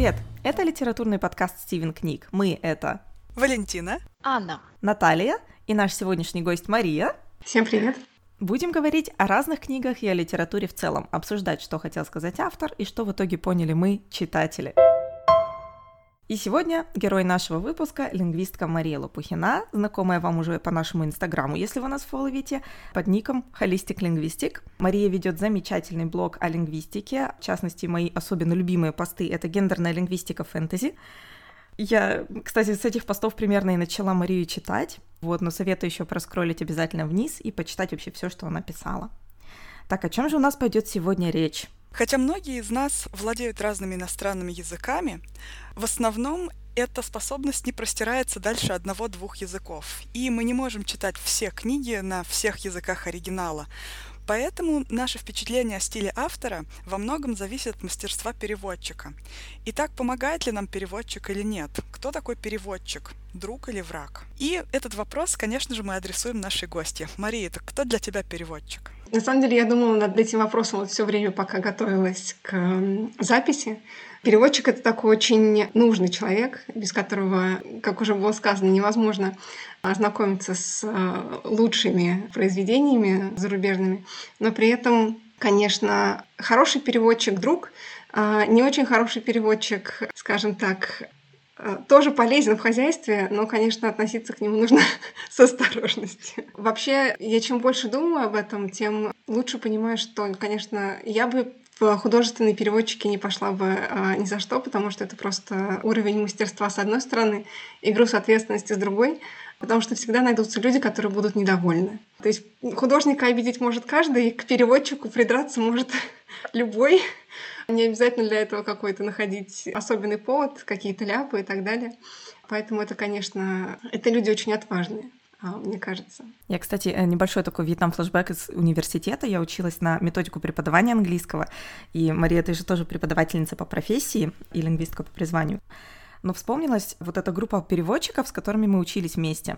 Привет! Это литературный подкаст «Стивен книг». Мы — это Валентина, Анна, Наталья и наш сегодняшний гость Мария. Всем привет! Будем говорить о разных книгах и о литературе в целом, обсуждать, что хотел сказать автор и что в итоге поняли мы, читатели. И сегодня герой нашего выпуска — лингвистка Мария Лопухина, знакомая вам уже по нашему инстаграму, если вы нас фолловите, под ником Holistic Linguistic. Мария ведет замечательный блог о лингвистике, в частности, мои особенно любимые посты — это гендерная лингвистика фэнтези. Я, кстати, с этих постов примерно и начала Марию читать, вот, но советую еще проскролить обязательно вниз и почитать вообще все, что она писала. Так, о чем же у нас пойдет сегодня речь? Хотя многие из нас владеют разными иностранными языками, в основном эта способность не простирается дальше одного-двух языков. И мы не можем читать все книги на всех языках оригинала. Поэтому наше впечатление о стиле автора во многом зависит от мастерства переводчика. Итак, помогает ли нам переводчик или нет? Кто такой переводчик? Друг или враг? И этот вопрос, конечно же, мы адресуем нашей гости. Мария, это кто для тебя переводчик? На самом деле, я думала над этим вопросом вот все время, пока готовилась к записи. Переводчик — это такой очень нужный человек, без которого, как уже было сказано, невозможно ознакомиться с э, лучшими произведениями зарубежными, но при этом, конечно, хороший переводчик — друг, а не очень хороший переводчик, скажем так, э, тоже полезен в хозяйстве, но, конечно, относиться к нему нужно с осторожностью. Вообще, я чем больше думаю об этом, тем лучше понимаю, что, конечно, я бы в художественные переводчики не пошла бы а, ни за что, потому что это просто уровень мастерства с одной стороны и груз ответственности с другой, потому что всегда найдутся люди, которые будут недовольны. То есть художника обидеть может каждый, и к переводчику придраться может любой. Не обязательно для этого какой-то находить особенный повод, какие-то ляпы и так далее. Поэтому это, конечно, это люди очень отважные. А, мне кажется. Я, кстати, э, небольшой такой вьетнам флешбэк из университета. Я училась на методику преподавания английского. И, Мария, ты же тоже преподавательница по профессии и лингвистка по призванию. Но вспомнилась вот эта группа переводчиков, с которыми мы учились вместе.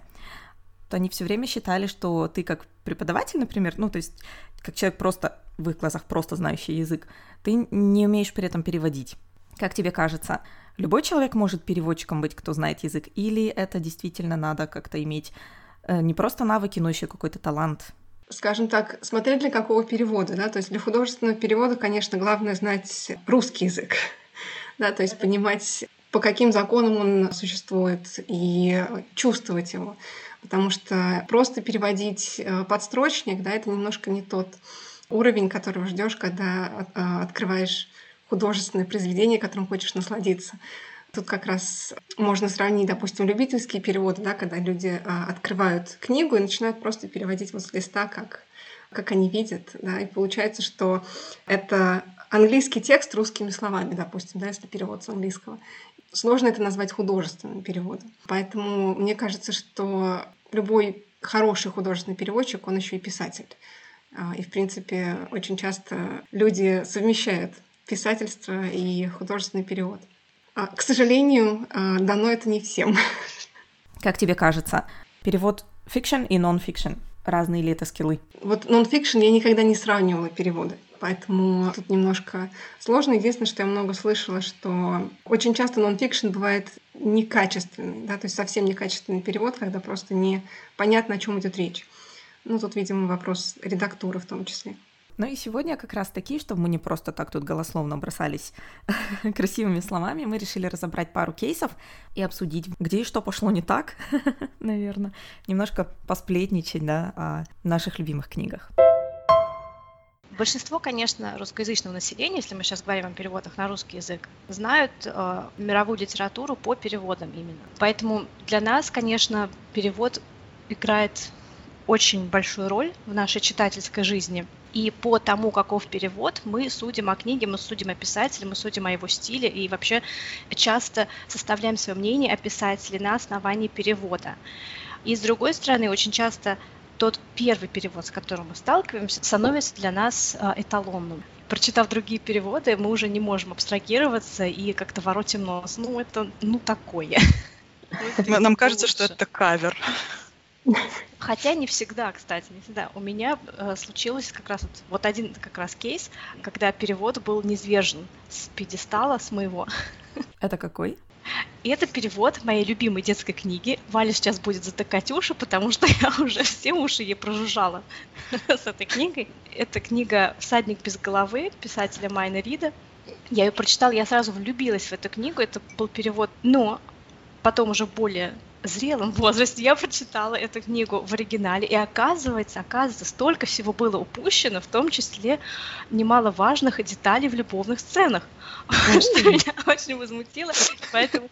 То они все время считали, что ты как преподаватель, например, ну, то есть как человек просто в их глазах просто знающий язык, ты не умеешь при этом переводить. Как тебе кажется, любой человек может переводчиком быть, кто знает язык, или это действительно надо как-то иметь не просто навыки, но еще какой-то талант. Скажем так, смотреть для какого перевода, да, то есть для художественного перевода, конечно, главное знать русский язык, да, то есть понимать, по каким законам он существует и чувствовать его, потому что просто переводить э, подстрочник, да, это немножко не тот уровень, которого ждешь, когда э, открываешь художественное произведение, которым хочешь насладиться. Тут как раз можно сравнить, допустим, любительские переводы, да, когда люди а, открывают книгу и начинают просто переводить вот с листа, как, как они видят. Да, и получается, что это английский текст русскими словами, допустим, да, если перевод с английского. Сложно это назвать художественным переводом. Поэтому мне кажется, что любой хороший художественный переводчик, он еще и писатель. А, и, в принципе, очень часто люди совмещают писательство и художественный перевод. А, к сожалению, а, дано это не всем. Как тебе кажется, перевод фикшн и нон-фикшн разные ли это скиллы? Вот нон-фикшн я никогда не сравнивала переводы, поэтому тут немножко сложно. Единственное, что я много слышала, что очень часто нон-фикшн бывает некачественный, да, то есть совсем некачественный перевод, когда просто не понятно, о чем идет речь. Ну, тут, видимо, вопрос редактуры в том числе. Ну и сегодня как раз таки, чтобы мы не просто так тут голословно бросались красивыми словами, мы решили разобрать пару кейсов и обсудить, где и что пошло не так, наверное, немножко посплетничать, да, о наших любимых книгах. Большинство, конечно, русскоязычного населения, если мы сейчас говорим о переводах на русский язык, знают э, мировую литературу по переводам именно. Поэтому для нас, конечно, перевод играет очень большую роль в нашей читательской жизни. И по тому, каков перевод, мы судим о книге, мы судим о писателе, мы судим о его стиле и вообще часто составляем свое мнение о писателе на основании перевода. И с другой стороны, очень часто тот первый перевод, с которым мы сталкиваемся, становится для нас а, эталонным. Прочитав другие переводы, мы уже не можем абстрагироваться и как-то воротим нос. Ну, это, ну, такое. Нам кажется, что это кавер. Хотя не всегда, кстати, не всегда. У меня э, случилось как раз вот, вот один как раз кейс, когда перевод был низвержен с пьедестала, с моего. Это какой? И это перевод моей любимой детской книги. Валя сейчас будет затыкать уши, потому что я уже все уши ей прожужжала с этой книгой. Это книга «Всадник без головы» писателя Майна Рида. Я ее прочитала, я сразу влюбилась в эту книгу. Это был перевод, но потом уже более зрелом возрасте. Я прочитала эту книгу в оригинале, и оказывается, оказывается, столько всего было упущено, в том числе немало важных деталей в любовных сценах, что меня очень возмутило, поэтому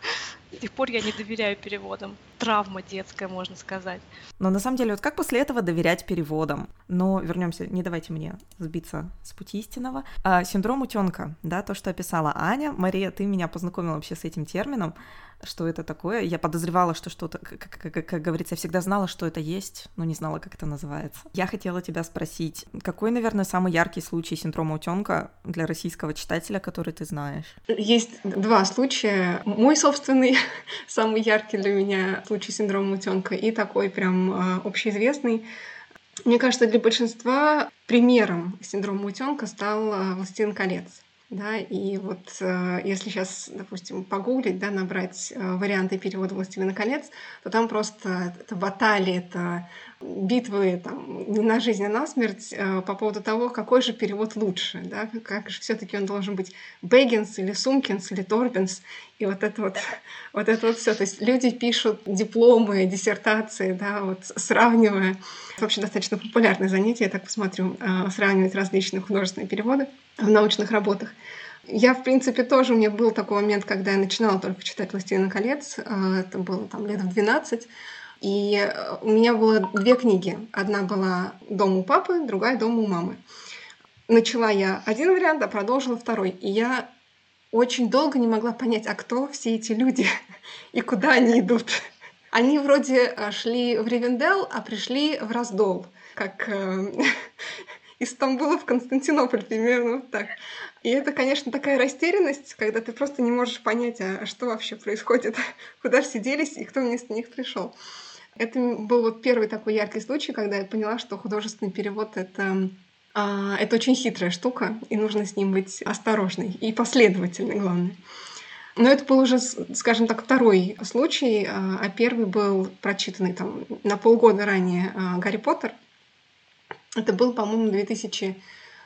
с тех пор я не доверяю переводам. Травма детская, можно сказать. Но на самом деле, вот как после этого доверять переводам? Но вернемся, не давайте мне сбиться с пути истинного. А, синдром утенка, да, то, что описала Аня. Мария, ты меня познакомила вообще с этим термином что это такое. Я подозревала, что что-то, как, как, как, как говорится, я всегда знала, что это есть, но не знала, как это называется. Я хотела тебя спросить, какой, наверное, самый яркий случай синдрома утенка для российского читателя, который ты знаешь? Есть два случая. Мой собственный, самый яркий для меня случай синдрома утенка, и такой прям э, общеизвестный. Мне кажется, для большинства примером синдрома утенка стал э, «Властелин колец». Да, и вот э, если сейчас, допустим, погуглить, да, набрать варианты перевода «Властелина колец», то там просто это баталии, это битвы там, не на жизнь, а на смерть э, по поводу того, какой же перевод лучше, да, как же все таки он должен быть Бэггинс или Сумкинс или Торбинс, и вот это вот, вот это вот все. То есть люди пишут дипломы, диссертации, да, вот сравнивая. Это вообще достаточно популярное занятие, я так посмотрю, сравнивать различные художественные переводы в научных работах. Я, в принципе, тоже, у меня был такой момент, когда я начинала только читать «Властелина колец», э, это было там лет в 12, и э, у меня было две книги. Одна была «Дом у папы», другая «Дом у мамы». Начала я один вариант, а продолжила второй. И я очень долго не могла понять, а кто все эти люди и куда они идут. Они вроде э, шли в Ривендел, а пришли в Раздол, как из Стамбула в Константинополь, примерно вот так. И это, конечно, такая растерянность, когда ты просто не можешь понять, а что вообще происходит, куда все делись и кто вместо них пришел. Это был вот первый такой яркий случай, когда я поняла, что художественный перевод — это а, это очень хитрая штука, и нужно с ним быть осторожной и последовательной, главное. Но это был уже, скажем так, второй случай, а, а первый был прочитанный там на полгода ранее а, «Гарри Поттер», это был, по-моему,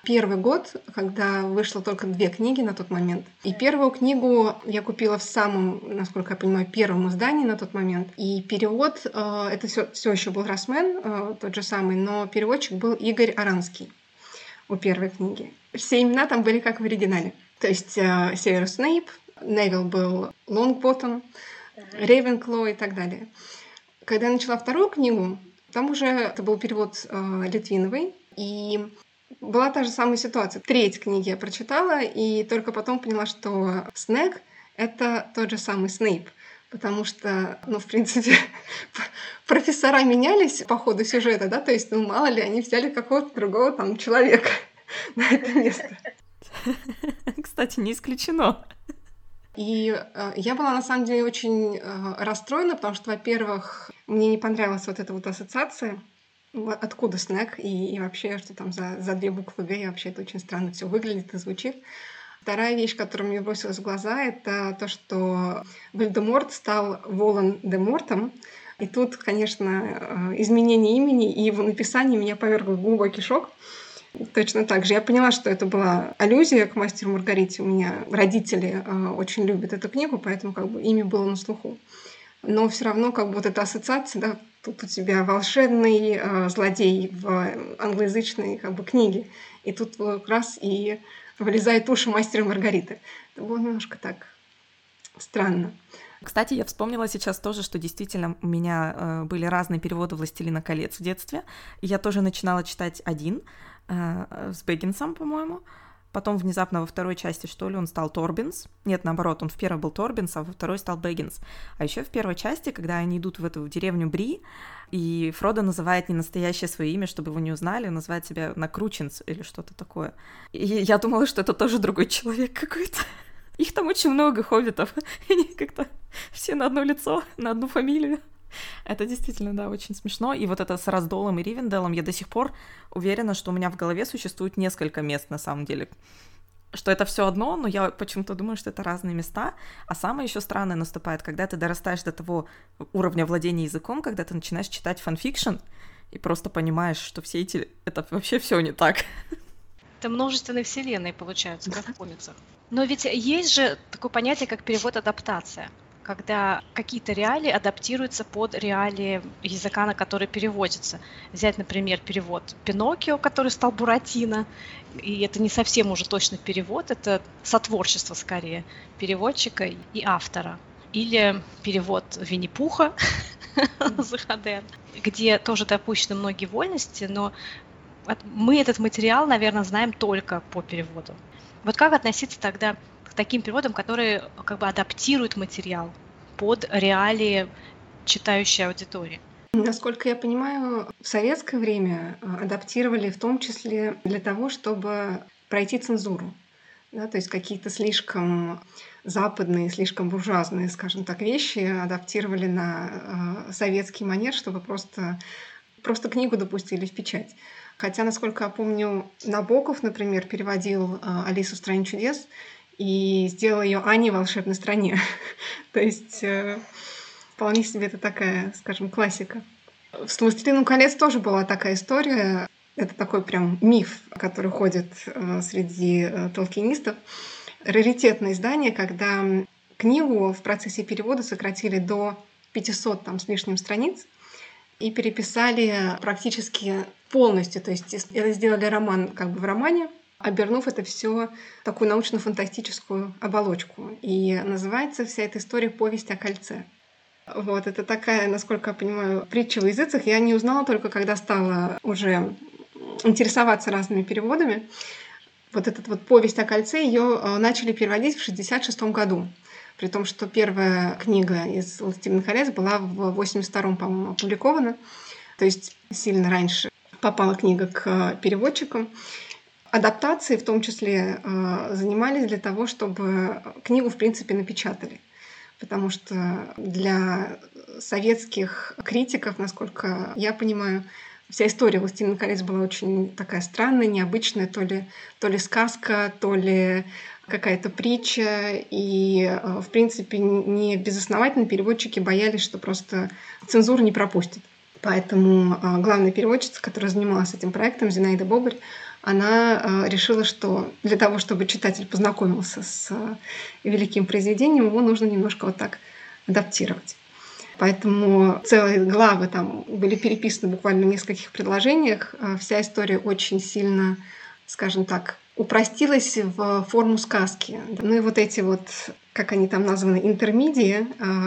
2001 год, когда вышло только две книги на тот момент. И первую книгу я купила в самом, насколько я понимаю, первом издании на тот момент. И перевод, э, это все, все еще был Росмен, э, тот же самый, но переводчик был Игорь Аранский у первой книги. Все имена там были как в оригинале. То есть э, Северус Снейп, Невил был Лонгботтом, Рейвенкло и так далее. Когда я начала вторую книгу, там уже это был перевод э, Литвиновой, и была та же самая ситуация. Треть книги я прочитала, и только потом поняла, что Снег — это тот же самый Снейп, потому что, ну, в принципе, профессора менялись по ходу сюжета, да, то есть, ну, мало ли, они взяли какого-то другого там человека на это место. Кстати, не исключено. И э, я была на самом деле очень э, расстроена, потому что, во-первых, мне не понравилась вот эта вот ассоциация, откуда снег и, и вообще, что там за, за две буквы Г, и вообще это очень странно все выглядит и звучит. Вторая вещь, которая мне бросилась в глаза, это то, что Вальдеморт стал Волан де Мортом. И тут, конечно, э, изменение имени и его написание меня повергло в глубокий шок. Точно так же. Я поняла, что это была аллюзия к мастеру Маргарите. У меня родители э, очень любят эту книгу, поэтому как бы имя было на слуху. Но все равно как бы вот эта ассоциация, да, тут у тебя волшебный э, злодей в англоязычной как бы книге, и тут как раз и вылезает уши мастера Маргариты. Это было немножко так странно. Кстати, я вспомнила сейчас тоже, что действительно у меня э, были разные переводы «Властелина колец» в детстве. Я тоже начинала читать один, э, с Бэггинсом, по-моему. Потом внезапно во второй части, что ли, он стал Торбинс. Нет, наоборот, он в первой был Торбинс, а во второй стал Бэггинс. А еще в первой части, когда они идут в эту деревню Бри, и Фродо называет не настоящее свое имя, чтобы его не узнали, называет себя Накрученс или что-то такое. И я думала, что это тоже другой человек какой-то. Их там очень много хоббитов. Они как-то все на одно лицо, на одну фамилию. Это действительно, да, очень смешно. И вот это с Раздолом и Ривенделом я до сих пор уверена, что у меня в голове существует несколько мест на самом деле что это все одно, но я почему-то думаю, что это разные места. А самое еще странное наступает, когда ты дорастаешь до того уровня владения языком, когда ты начинаешь читать фанфикшн и просто понимаешь, что все эти... Это вообще все не так. Это множественные вселенные получаются, как в комиксах. Но ведь есть же такое понятие, как перевод-адаптация когда какие-то реалии адаптируются под реалии языка, на который переводится. Взять, например, перевод Пиноккио, который стал Буратино, и это не совсем уже точно перевод, это сотворчество скорее переводчика и автора. Или перевод Винни-Пуха Захадер, где тоже допущены многие вольности, но мы этот материал, наверное, знаем только по переводу. Вот как относиться тогда таким переводам, которые как бы адаптируют материал под реалии читающей аудитории. Насколько я понимаю, в советское время э, адаптировали в том числе для того, чтобы пройти цензуру. Да, то есть какие-то слишком западные, слишком буржуазные, скажем так, вещи адаптировали на э, советский манер, чтобы просто, просто книгу допустили в печать. Хотя, насколько я помню, Набоков, например, переводил э, «Алису в стране чудес», и сделала ее в волшебной стране. То есть э, вполне себе это такая, скажем, классика. В «Властелину колец» тоже была такая история. Это такой прям миф, который ходит э, среди э, толкинистов. Раритетное издание, когда книгу в процессе перевода сократили до 500 там, с лишним страниц и переписали практически полностью. То есть это сделали роман как бы в романе, обернув это все такую научно-фантастическую оболочку. И называется вся эта история «Повесть о кольце». Вот, это такая, насколько я понимаю, притча в языцах. Я не узнала только, когда стала уже интересоваться разными переводами. Вот эта вот повесть о кольце, ее э, начали переводить в 66 году. При том, что первая книга из «Властелин колец» была в 82-м, по-моему, опубликована. То есть сильно раньше попала книга к переводчикам адаптации в том числе э, занимались для того, чтобы книгу, в принципе, напечатали. Потому что для советских критиков, насколько я понимаю, вся история «Властелина колец» была очень такая странная, необычная, то ли, то ли сказка, то ли какая-то притча. И, э, в принципе, не безосновательно переводчики боялись, что просто цензура не пропустит. Поэтому э, главная переводчица, которая занималась этим проектом, Зинаида Бобрь, она э, решила, что для того, чтобы читатель познакомился с э, великим произведением, его нужно немножко вот так адаптировать. Поэтому целые главы там были переписаны буквально в нескольких предложениях. Э, вся история очень сильно, скажем так, упростилась в форму сказки. Ну и вот эти вот, как они там названы, интермедии,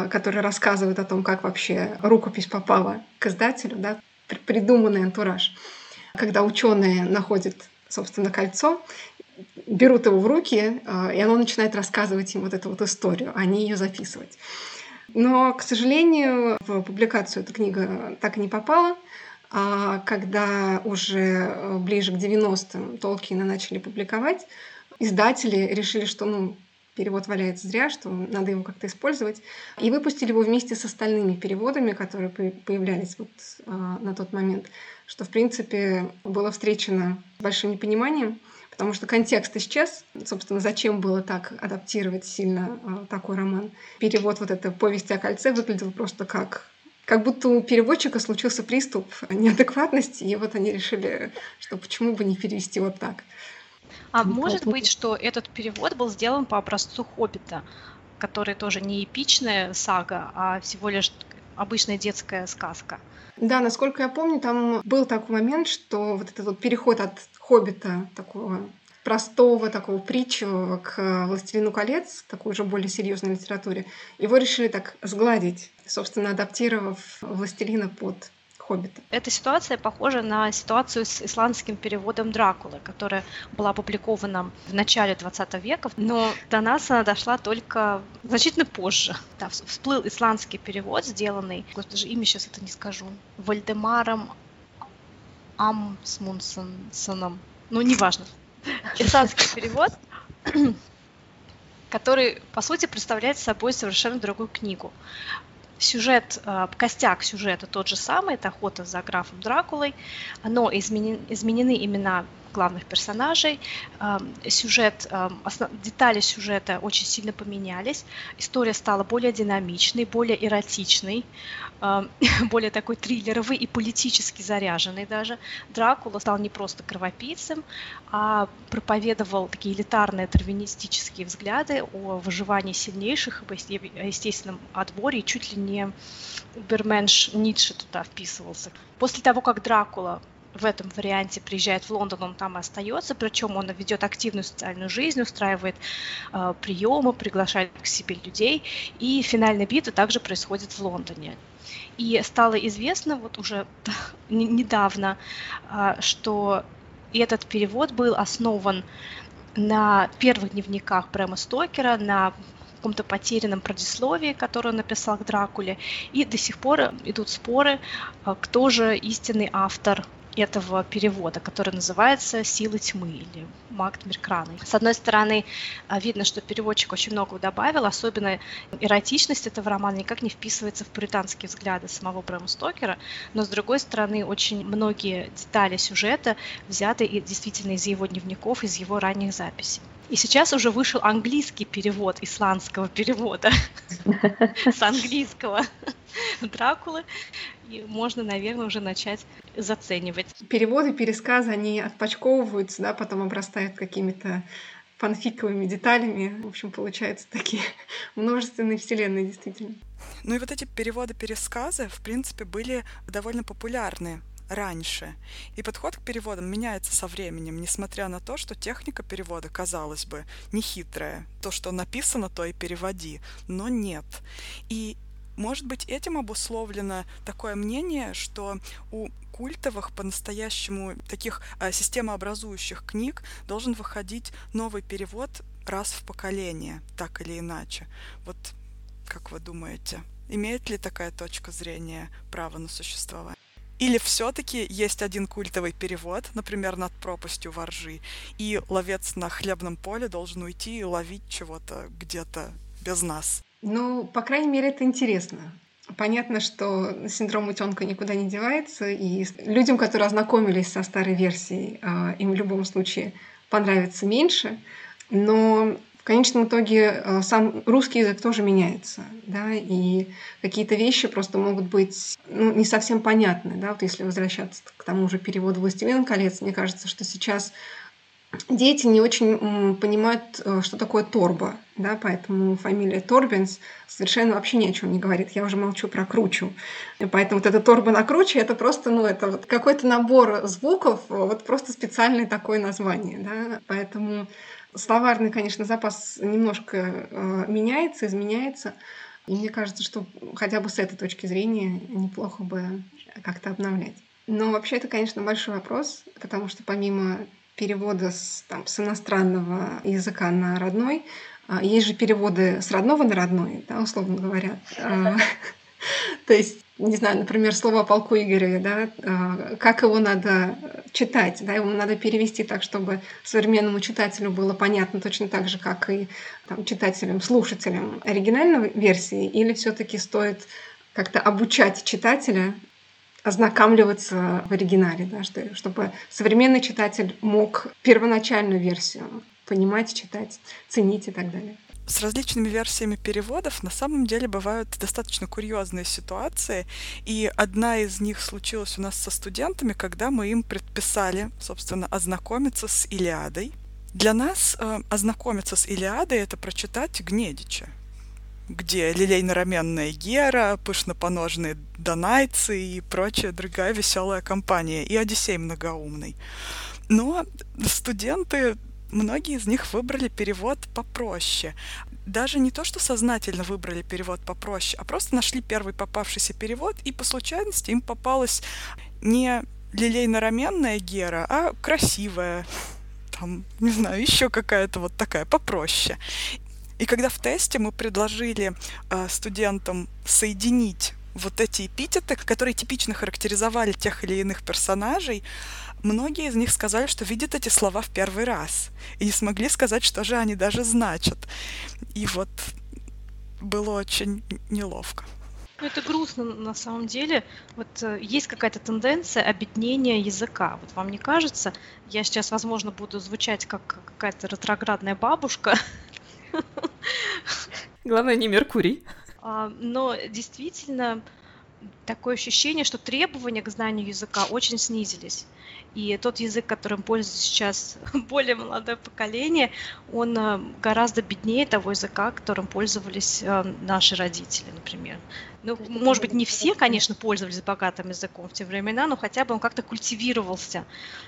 которые рассказывают о том, как вообще рукопись попала к издателю, да, придуманный антураж когда ученые находят, собственно, кольцо, берут его в руки, а, и оно начинает рассказывать им вот эту вот историю, а не ее записывать. Но, к сожалению, в публикацию эта книга так и не попала. А когда уже э, ближе к 90-м Толкина начали публиковать, издатели решили, что ну, перевод валяется зря, что надо его как-то использовать. И выпустили его вместе с остальными переводами, которые появлялись вот а, на тот момент, что, в принципе, было встречено большим непониманием, потому что контекст исчез. Собственно, зачем было так адаптировать сильно а, такой роман? Перевод вот этой повести о кольце выглядел просто как как будто у переводчика случился приступ неадекватности, и вот они решили, что почему бы не перевести вот так. А может быть, что этот перевод был сделан по образцу «Хоббита», который тоже не эпичная сага, а всего лишь обычная детская сказка. Да, насколько я помню, там был такой момент, что вот этот вот переход от «Хоббита» такого простого, такого притчевого к «Властелину колец», такой уже более серьезной литературе, его решили так сгладить, собственно, адаптировав «Властелина» под Хоббита. Эта ситуация похожа на ситуацию с исландским переводом Дракулы, которая была опубликована в начале 20 века, но до нас она дошла только значительно позже. Да, всплыл исландский перевод, сделанный, даже имя сейчас это не скажу, Вальдемаром Амсмунсоном. Ну, неважно. Исландский перевод, который, по сути, представляет собой совершенно другую книгу. Сюжет, э, костяк сюжета тот же самый, это охота за графом Дракулой, но изменен, изменены имена главных персонажей. Эм, сюжет, эм, детали сюжета очень сильно поменялись. История стала более динамичной, более эротичной, эм, более такой триллеровый и политически заряженный даже. Дракула стал не просто кровопийцем, а проповедовал такие элитарные тервинистические взгляды о выживании сильнейших, о естественном отборе, и чуть ли не Уберменш Ницше туда вписывался. После того, как Дракула в этом варианте приезжает в Лондон, он там и остается, причем он ведет активную социальную жизнь, устраивает э, приемы, приглашает к себе людей, и финальная битва также происходит в Лондоне. И стало известно вот уже недавно, э, что этот перевод был основан на первых дневниках Брэма Стокера, на каком-то потерянном предисловии, которое он написал к Дракуле, и до сих пор идут споры, а, кто же истинный автор этого перевода, который называется «Силы тьмы» или «Маг Меркраны». С одной стороны, а, видно, что переводчик очень много добавил, особенно эротичность этого романа никак не вписывается в пуританские взгляды самого Брэма Стокера, но с другой стороны, очень многие детали сюжета взяты действительно из его дневников, из его ранних записей. И сейчас уже вышел английский перевод исландского перевода с английского Дракулы. И можно, наверное, уже начать заценивать. Переводы, пересказы, они отпочковываются, да, потом обрастают какими-то фанфиковыми деталями. В общем, получаются такие множественные вселенные, действительно. Ну и вот эти переводы-пересказы, в принципе, были довольно популярны раньше. И подход к переводам меняется со временем, несмотря на то, что техника перевода, казалось бы, нехитрая. То, что написано, то и переводи. Но нет. И может быть, этим обусловлено такое мнение, что у культовых, по-настоящему таких а, системообразующих книг должен выходить новый перевод раз в поколение, так или иначе. Вот как вы думаете, имеет ли такая точка зрения право на существование? Или все-таки есть один культовый перевод, например, над пропастью воржи, и ловец на хлебном поле должен уйти и ловить чего-то где-то без нас. Ну, по крайней мере, это интересно. Понятно, что синдром утенка никуда не девается, и людям, которые ознакомились со старой версией, а, им в любом случае понравится меньше. Но конечном итоге э, сам русский язык тоже меняется, да, и какие-то вещи просто могут быть ну, не совсем понятны, да, вот если возвращаться к тому же переводу «Властелин колец», мне кажется, что сейчас дети не очень понимают, э, что такое торба, да, поэтому фамилия Торбинс совершенно вообще ни о чем не говорит. Я уже молчу про кручу. И поэтому вот эта торба на круче это просто, ну, это вот какой-то набор звуков, вот просто специальное такое название, да, поэтому Словарный, конечно, запас немножко э, меняется, изменяется. И мне кажется, что хотя бы с этой точки зрения неплохо бы как-то обновлять. Но вообще это, конечно, большой вопрос, потому что помимо перевода с, там, с иностранного языка на родной, а, есть же переводы с родного на родной, да, условно говоря. А, то есть не знаю, например, слово о полку Игореве, да, а, как его надо читать, да, его надо перевести так, чтобы современному читателю было понятно точно так же, как и там, читателям, слушателям оригинальной версии, или все таки стоит как-то обучать читателя ознакомливаться в оригинале, да, чтобы современный читатель мог первоначальную версию понимать, читать, ценить и так далее с различными версиями переводов на самом деле бывают достаточно курьезные ситуации, и одна из них случилась у нас со студентами, когда мы им предписали, собственно, ознакомиться с Илиадой. Для нас э, ознакомиться с Илиадой — это прочитать Гнедича, где лилейно-раменная Гера, пышнопоножные донайцы и прочая другая веселая компания, и Одиссей многоумный. Но студенты многие из них выбрали перевод попроще. Даже не то, что сознательно выбрали перевод попроще, а просто нашли первый попавшийся перевод, и по случайности им попалась не лилейно-раменная Гера, а красивая, там, не знаю, еще какая-то вот такая попроще. И когда в тесте мы предложили э, студентам соединить вот эти эпитеты, которые типично характеризовали тех или иных персонажей, Многие из них сказали, что видят эти слова в первый раз и не смогли сказать, что же они даже значат. И вот было очень неловко. Ну, это грустно на самом деле. Вот э, есть какая-то тенденция обеднения языка. Вот вам не кажется? Я сейчас, возможно, буду звучать как какая-то ретроградная бабушка. Главное, не Меркурий. А, но действительно такое ощущение, что требования к знанию языка очень снизились. И тот язык, которым пользуется сейчас более молодое поколение, он э, гораздо беднее того языка, которым пользовались э, наши родители, например. Ну, может быть, не все, конечно, пользовались богатым языком в те времена, но хотя бы он как-то культивировался.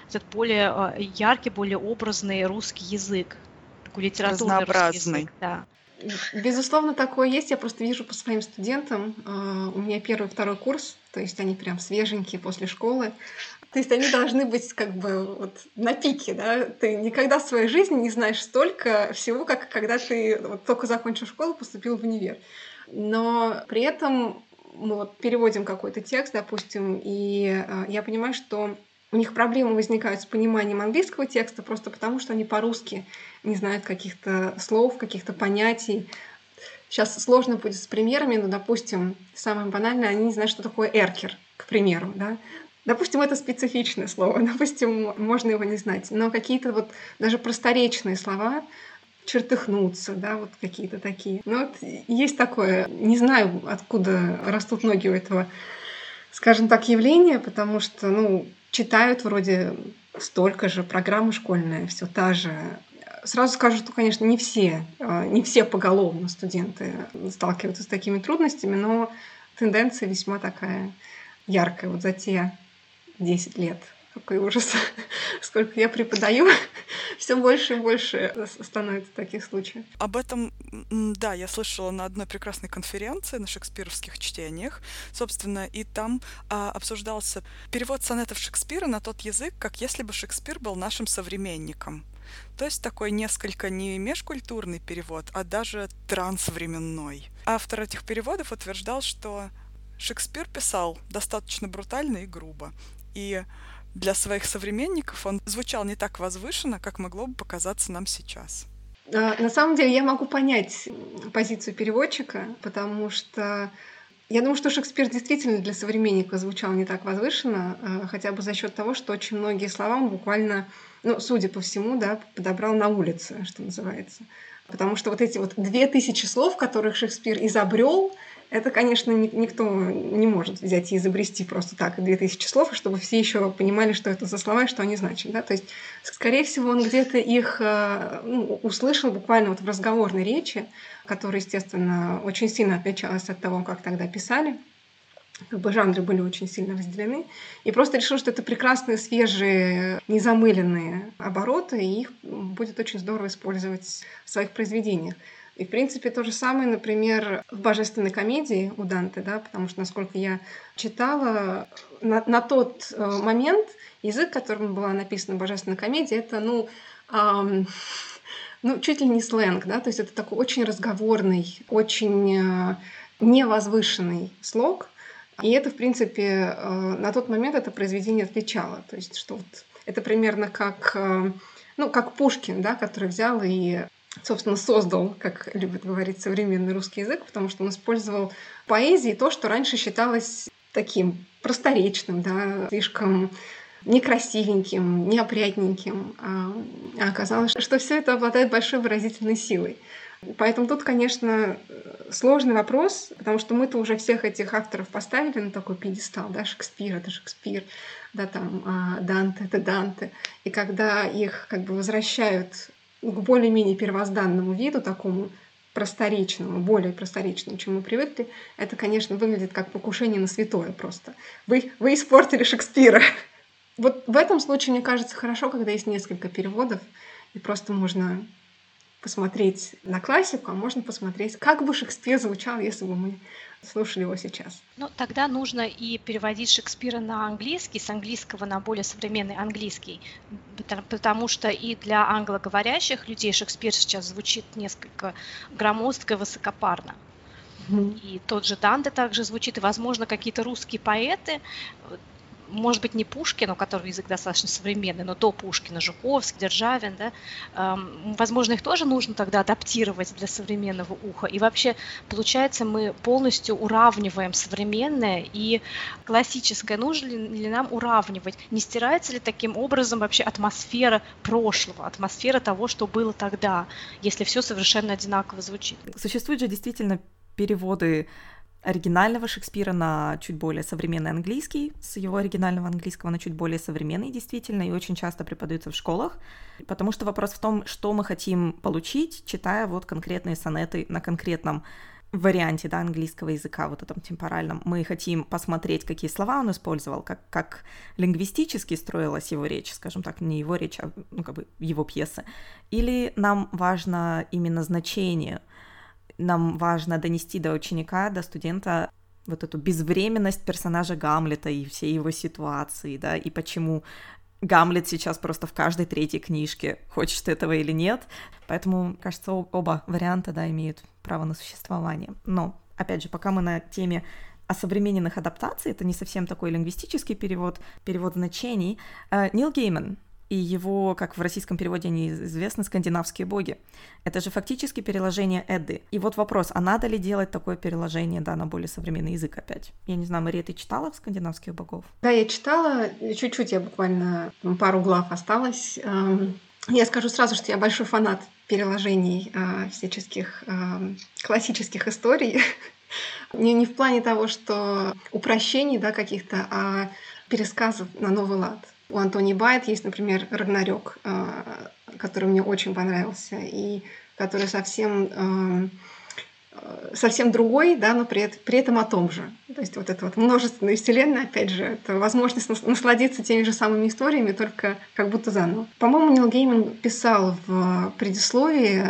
Этот более э, яркий, более образный русский язык, такой литературный русский язык. Да. Безусловно, такое есть. Я просто вижу по своим студентам. У меня первый, второй курс, то есть они прям свеженькие после школы. То есть они должны быть как бы вот на пике, да? Ты никогда в своей жизни не знаешь столько всего, как когда ты вот только закончил школу, поступил в универ. Но при этом мы вот переводим какой-то текст, допустим, и э, я понимаю, что у них проблемы возникают с пониманием английского текста просто потому, что они по-русски не знают каких-то слов, каких-то понятий. Сейчас сложно будет с примерами, но, допустим, самое банальное, они не знают, что такое эркер, к примеру, да. Допустим, это специфичное слово, допустим, можно его не знать, но какие-то вот даже просторечные слова, чертыхнуться, да, вот какие-то такие. Ну вот есть такое, не знаю, откуда растут ноги у этого, скажем так, явления, потому что, ну, читают вроде столько же, программа школьная все та же. Сразу скажу, что, конечно, не все, а, не все поголовно студенты сталкиваются с такими трудностями, но тенденция весьма такая яркая вот за те 10 лет. Какой ужас. Сколько я преподаю, все больше и больше становится таких случаев. Об этом, да, я слышала на одной прекрасной конференции на шекспировских чтениях, собственно, и там а, обсуждался перевод сонетов Шекспира на тот язык, как если бы Шекспир был нашим современником. То есть такой несколько не межкультурный перевод, а даже трансвременной. Автор этих переводов утверждал, что Шекспир писал достаточно брутально и грубо, и для своих современников он звучал не так возвышенно, как могло бы показаться нам сейчас. А, на самом деле я могу понять позицию переводчика, потому что я думаю, что Шекспир действительно для современника звучал не так возвышенно, а, хотя бы за счет того, что очень многие слова он буквально, ну, судя по всему, да, подобрал на улице, что называется. Потому что вот эти вот две тысячи слов, которых Шекспир изобрел, это, конечно, никто не может взять и изобрести просто так 2000 слов, чтобы все еще понимали, что это за слова и что они значат. Да? То есть, скорее всего, он где-то их э, ну, услышал буквально вот в разговорной речи, которая, естественно, очень сильно отличалась от того, как тогда писали. Как бы жанры были очень сильно разделены. И просто решил, что это прекрасные, свежие, незамыленные обороты, и их будет очень здорово использовать в своих произведениях. И, в принципе, то же самое, например, в «Божественной комедии» у Данте, да, потому что, насколько я читала, на, на тот э, момент язык, которым была написана «Божественная комедия», это, ну, эм, ну, чуть ли не сленг, да, то есть это такой очень разговорный, очень э, невозвышенный слог, и это, в принципе, э, на тот момент это произведение отличало, то есть что вот это примерно как, ну, как Пушкин, да, который взял и собственно, создал, как любит говорить современный русский язык, потому что он использовал поэзии то, что раньше считалось таким просторечным, да, слишком некрасивеньким, неопрятненьким. А, а оказалось, что все это обладает большой выразительной силой. Поэтому тут, конечно, сложный вопрос, потому что мы-то уже всех этих авторов поставили на такой пьедестал, да, Шекспир — это Шекспир, да, там, а, Данте — это Данте. И когда их как бы возвращают к более-менее первозданному виду, такому просторечному, более просторечному, чем мы привыкли, это, конечно, выглядит как покушение на святое просто. Вы, вы испортили Шекспира. Вот в этом случае, мне кажется, хорошо, когда есть несколько переводов, и просто можно посмотреть на классику, а можно посмотреть, как бы Шекспир звучал, если бы мы слушали его сейчас. Ну, тогда нужно и переводить Шекспира на английский, с английского на более современный английский, потому что и для англоговорящих людей Шекспир сейчас звучит несколько громоздко и высокопарно. И тот же Данте также звучит, и, возможно, какие-то русские поэты может быть, не Пушкин, у которого язык достаточно современный, но до Пушкина, Жуковский, Державин, да, эм, возможно, их тоже нужно тогда адаптировать для современного уха. И вообще, получается, мы полностью уравниваем современное и классическое. Нужно ли нам уравнивать? Не стирается ли таким образом вообще атмосфера прошлого, атмосфера того, что было тогда, если все совершенно одинаково звучит? Существуют же действительно переводы оригинального Шекспира на чуть более современный английский, с его оригинального английского на чуть более современный, действительно, и очень часто преподаются в школах, потому что вопрос в том, что мы хотим получить, читая вот конкретные сонеты на конкретном варианте да, английского языка, вот этом темпоральном, мы хотим посмотреть, какие слова он использовал, как, как лингвистически строилась его речь, скажем так, не его речь, а ну, как бы его пьесы, или нам важно именно значение нам важно донести до ученика, до студента вот эту безвременность персонажа Гамлета и всей его ситуации, да, и почему Гамлет сейчас просто в каждой третьей книжке, хочешь ты этого или нет. Поэтому, кажется, оба варианта, да, имеют право на существование. Но, опять же, пока мы на теме о современных адаптаций, это не совсем такой лингвистический перевод, перевод значений. Э, Нил Гейман и его, как в российском переводе они известны, скандинавские боги. Это же фактически переложение Эды. И вот вопрос, а надо ли делать такое переложение, да, на более современный язык опять? Я не знаю, Мария, ты читала скандинавских богов? Да, я читала, чуть-чуть, я буквально пару глав осталось. Эм, я скажу сразу, что я большой фанат переложений э, всяческих э, классических историй. не, не в плане того, что упрощений да, каких-то, а пересказов на новый лад. У Антони Байт есть, например, Рагнарёк, э, который мне очень понравился, и который совсем эм, э, совсем другой, да, но при, при этом о том же. То есть вот это вот множественная вселенная, опять же, это возможность насладиться теми же самыми историями, только как будто заново. По-моему, Нил Гейман писал в предисловии,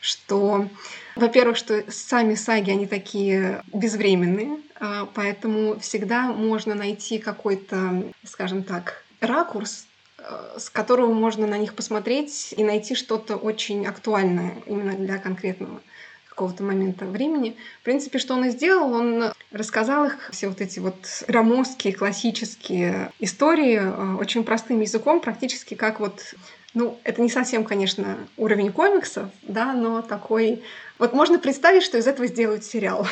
что, во-первых, что сами саги, они такие безвременные, э, поэтому всегда можно найти какой-то, скажем так, ракурс, э, с которого можно на них посмотреть и найти что-то очень актуальное именно для конкретного какого-то момента времени. В принципе, что он и сделал, он рассказал их, все вот эти вот громоздкие, классические истории э, очень простым языком, практически как вот ну, это не совсем, конечно, уровень комиксов, да, но такой... Вот можно представить, что из этого сделают сериал.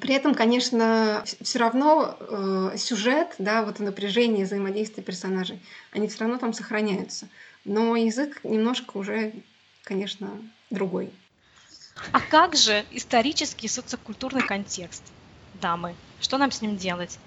При этом, конечно, все равно э, сюжет, да, вот напряжение, взаимодействие персонажей, они все равно там сохраняются. Но язык немножко уже, конечно, другой. А как же исторический социокультурный контекст, дамы? Что нам с ним делать?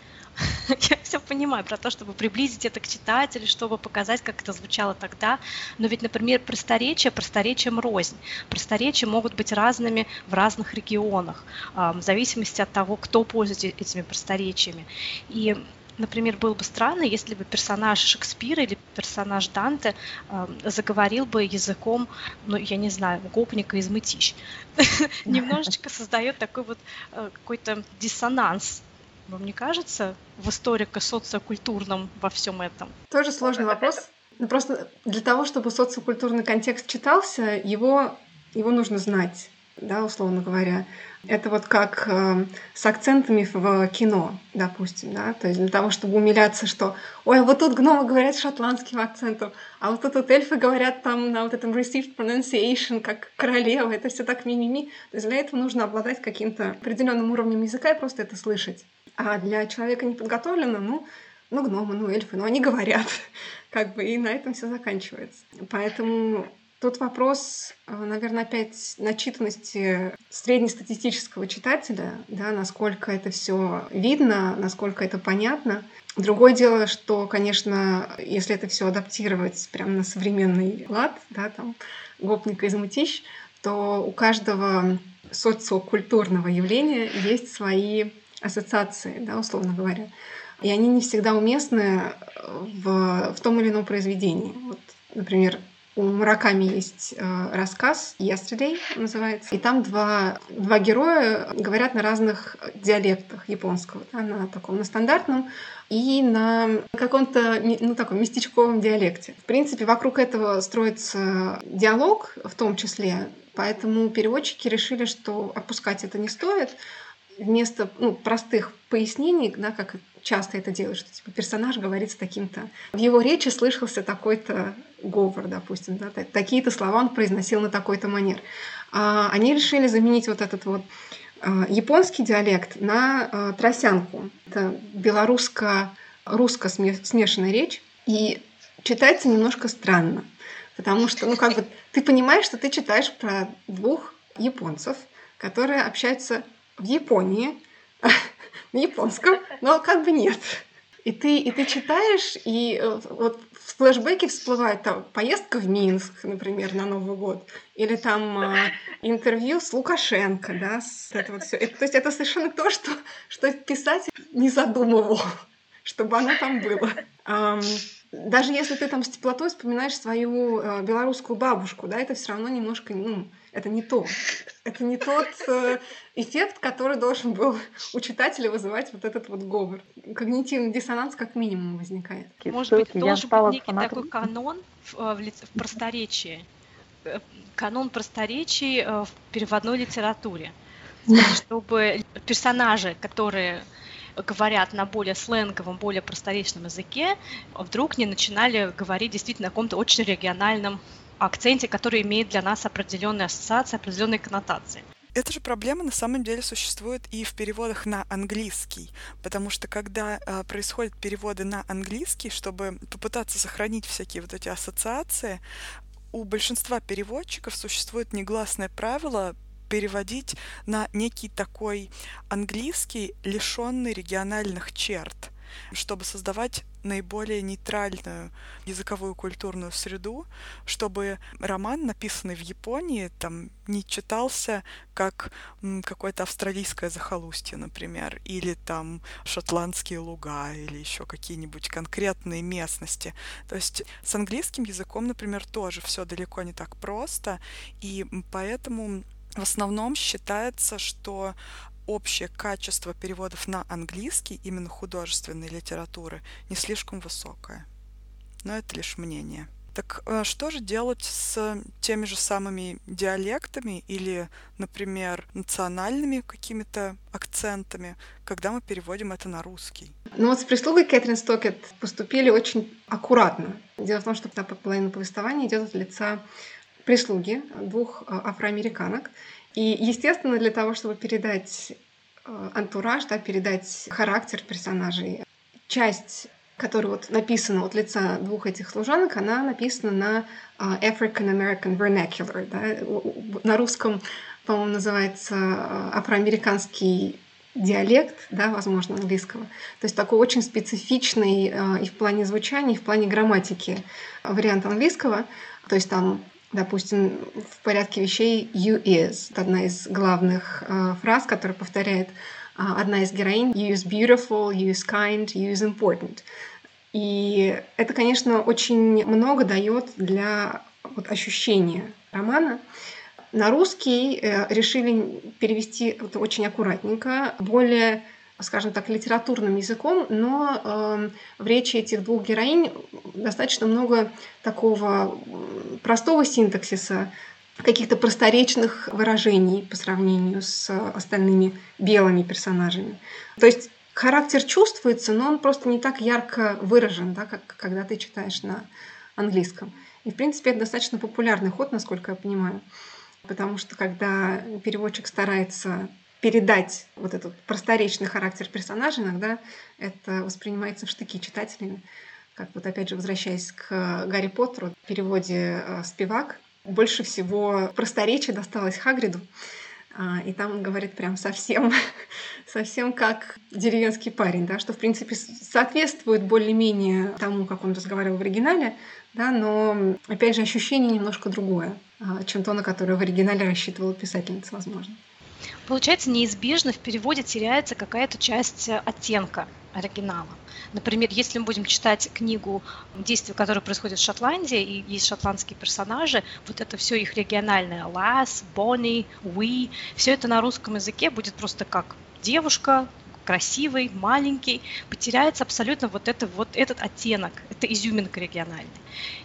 я все понимаю про то, чтобы приблизить это к читателю, чтобы показать, как это звучало тогда. Но ведь, например, просторечия просторечием рознь. Просторечия могут быть разными в разных регионах, в зависимости от того, кто пользуется этими просторечиями. И например, было бы странно, если бы персонаж Шекспира или персонаж Данте э, заговорил бы языком, ну, я не знаю, гопника из Мытищ. Немножечко создает такой вот э, какой-то диссонанс вам не кажется, в историко-социокультурном во всем этом? Тоже сложный вопрос. Ну, просто для того, чтобы социокультурный контекст читался, его, его нужно знать, да, условно говоря. Это вот как э, с акцентами в кино, допустим, да, то есть для того, чтобы умиляться, что, ой, а вот тут гномы говорят шотландским акцентом, а вот тут вот эльфы говорят там на вот этом received pronunciation, как королева, это все так мимими. То есть для этого нужно обладать каким-то определенным уровнем языка и просто это слышать. А для человека неподготовленного, ну, ну, гномы, ну, эльфы, ну, они говорят, как бы, и на этом все заканчивается. Поэтому тут вопрос, э, наверное, опять начитанности среднестатистического читателя, да, насколько это все видно, насколько это понятно. Другое дело, что, конечно, если это все адаптировать прямо на современный лад, да, там, гопника из Мытищ, то у каждого социокультурного явления есть свои ассоциации, да, условно говоря. И они не всегда уместны в, в том или ином произведении. Вот, например, у Мураками есть э, рассказ «Yesterday» называется, и там два, два героя говорят на разных диалектах японского, да, на таком, на стандартном и на каком-то, ну, таком местечковом диалекте. В принципе, вокруг этого строится диалог в том числе, поэтому переводчики решили, что опускать это не стоит, вместо ну, простых пояснений, да, как часто это делают, что типа персонаж говорит с таким-то. В его речи слышался такой-то говор, допустим, да, такие-то слова он произносил на такой-то манер. А они решили заменить вот этот вот а, японский диалект на а, тросянку. Это белорусско-русско смешанная речь. И читается немножко странно. Потому что, ну, как бы, ты понимаешь, что ты читаешь про двух японцев, которые общаются в Японии, на японском, но как бы нет. И ты, и ты читаешь, и э, вот в флешбеке всплывает там поездка в Минск, например, на Новый год, или там э, интервью с Лукашенко, да, с это вот все. То есть это совершенно то, что, что писатель не задумывал, чтобы оно там было. Um, даже если ты там с теплотой вспоминаешь свою э, белорусскую бабушку, да, это все равно немножко, ну, это не то. Это не тот э, эффект, который должен был у читателя вызывать вот этот вот говор. Когнитивный диссонанс как минимум возникает. Может быть, должен быть некий такой канон в, э, в, в просторечии. Э, канон просторечий в переводной литературе. Чтобы персонажи, которые говорят на более сленговом, более просторечном языке, вдруг не начинали говорить действительно о каком-то очень региональном акценте, который имеет для нас определенные ассоциации, определенные коннотации. Эта же проблема на самом деле существует и в переводах на английский, потому что когда э, происходят переводы на английский, чтобы попытаться сохранить всякие вот эти ассоциации, у большинства переводчиков существует негласное правило переводить на некий такой английский, лишенный региональных черт чтобы создавать наиболее нейтральную языковую культурную среду, чтобы роман, написанный в Японии, там не читался как какое-то австралийское захолустье, например, или там шотландские луга, или еще какие-нибудь конкретные местности. То есть с английским языком, например, тоже все далеко не так просто, и поэтому в основном считается, что общее качество переводов на английский, именно художественной литературы, не слишком высокое. Но это лишь мнение. Так э, что же делать с теми же самыми диалектами или, например, национальными какими-то акцентами, когда мы переводим это на русский? Ну вот с прислугой Кэтрин Стокет поступили очень аккуратно. Дело в том, что половина повествования идет от лица прислуги двух э, афроамериканок. И, естественно, для того, чтобы передать э, антураж, да, передать характер персонажей, часть которая вот написана от лица двух этих служанок, она написана на uh, African American Vernacular. Да? На русском, по-моему, называется афроамериканский диалект, да, возможно, английского. То есть такой очень специфичный и в плане звучания, и в плане грамматики вариант английского. То есть там Допустим, в порядке вещей you is. Это одна из главных э, фраз, которая повторяет э, одна из героинь. You is beautiful, you is kind, you is important. И это, конечно, очень много дает для вот, ощущения романа. На русский э, решили перевести это очень аккуратненько, более скажем так, литературным языком, но э, в речи этих двух героинь достаточно много такого простого синтаксиса, каких-то просторечных выражений по сравнению с остальными белыми персонажами. То есть характер чувствуется, но он просто не так ярко выражен, да, как когда ты читаешь на английском. И, в принципе, это достаточно популярный ход, насколько я понимаю. Потому что когда переводчик старается передать вот этот просторечный характер персонажа, иногда это воспринимается в штыки читателями. Как вот опять же, возвращаясь к Гарри Поттеру, в переводе э, «Спивак», больше всего просторечия досталось Хагриду, а, и там он говорит прям совсем, совсем как деревенский парень, да, что, в принципе, соответствует более-менее тому, как он разговаривал в оригинале, да, но, опять же, ощущение немножко другое, а, чем то, на которое в оригинале рассчитывала писательница, возможно. Получается, неизбежно в переводе теряется какая-то часть э, оттенка оригинала. Например, если мы будем читать книгу действия, которое происходит в Шотландии, и есть шотландские персонажи, вот это все их региональное, Лас, Бонни, Уи, все это на русском языке будет просто как девушка, красивый, маленький, потеряется абсолютно вот, это, вот этот оттенок, это изюминка региональная.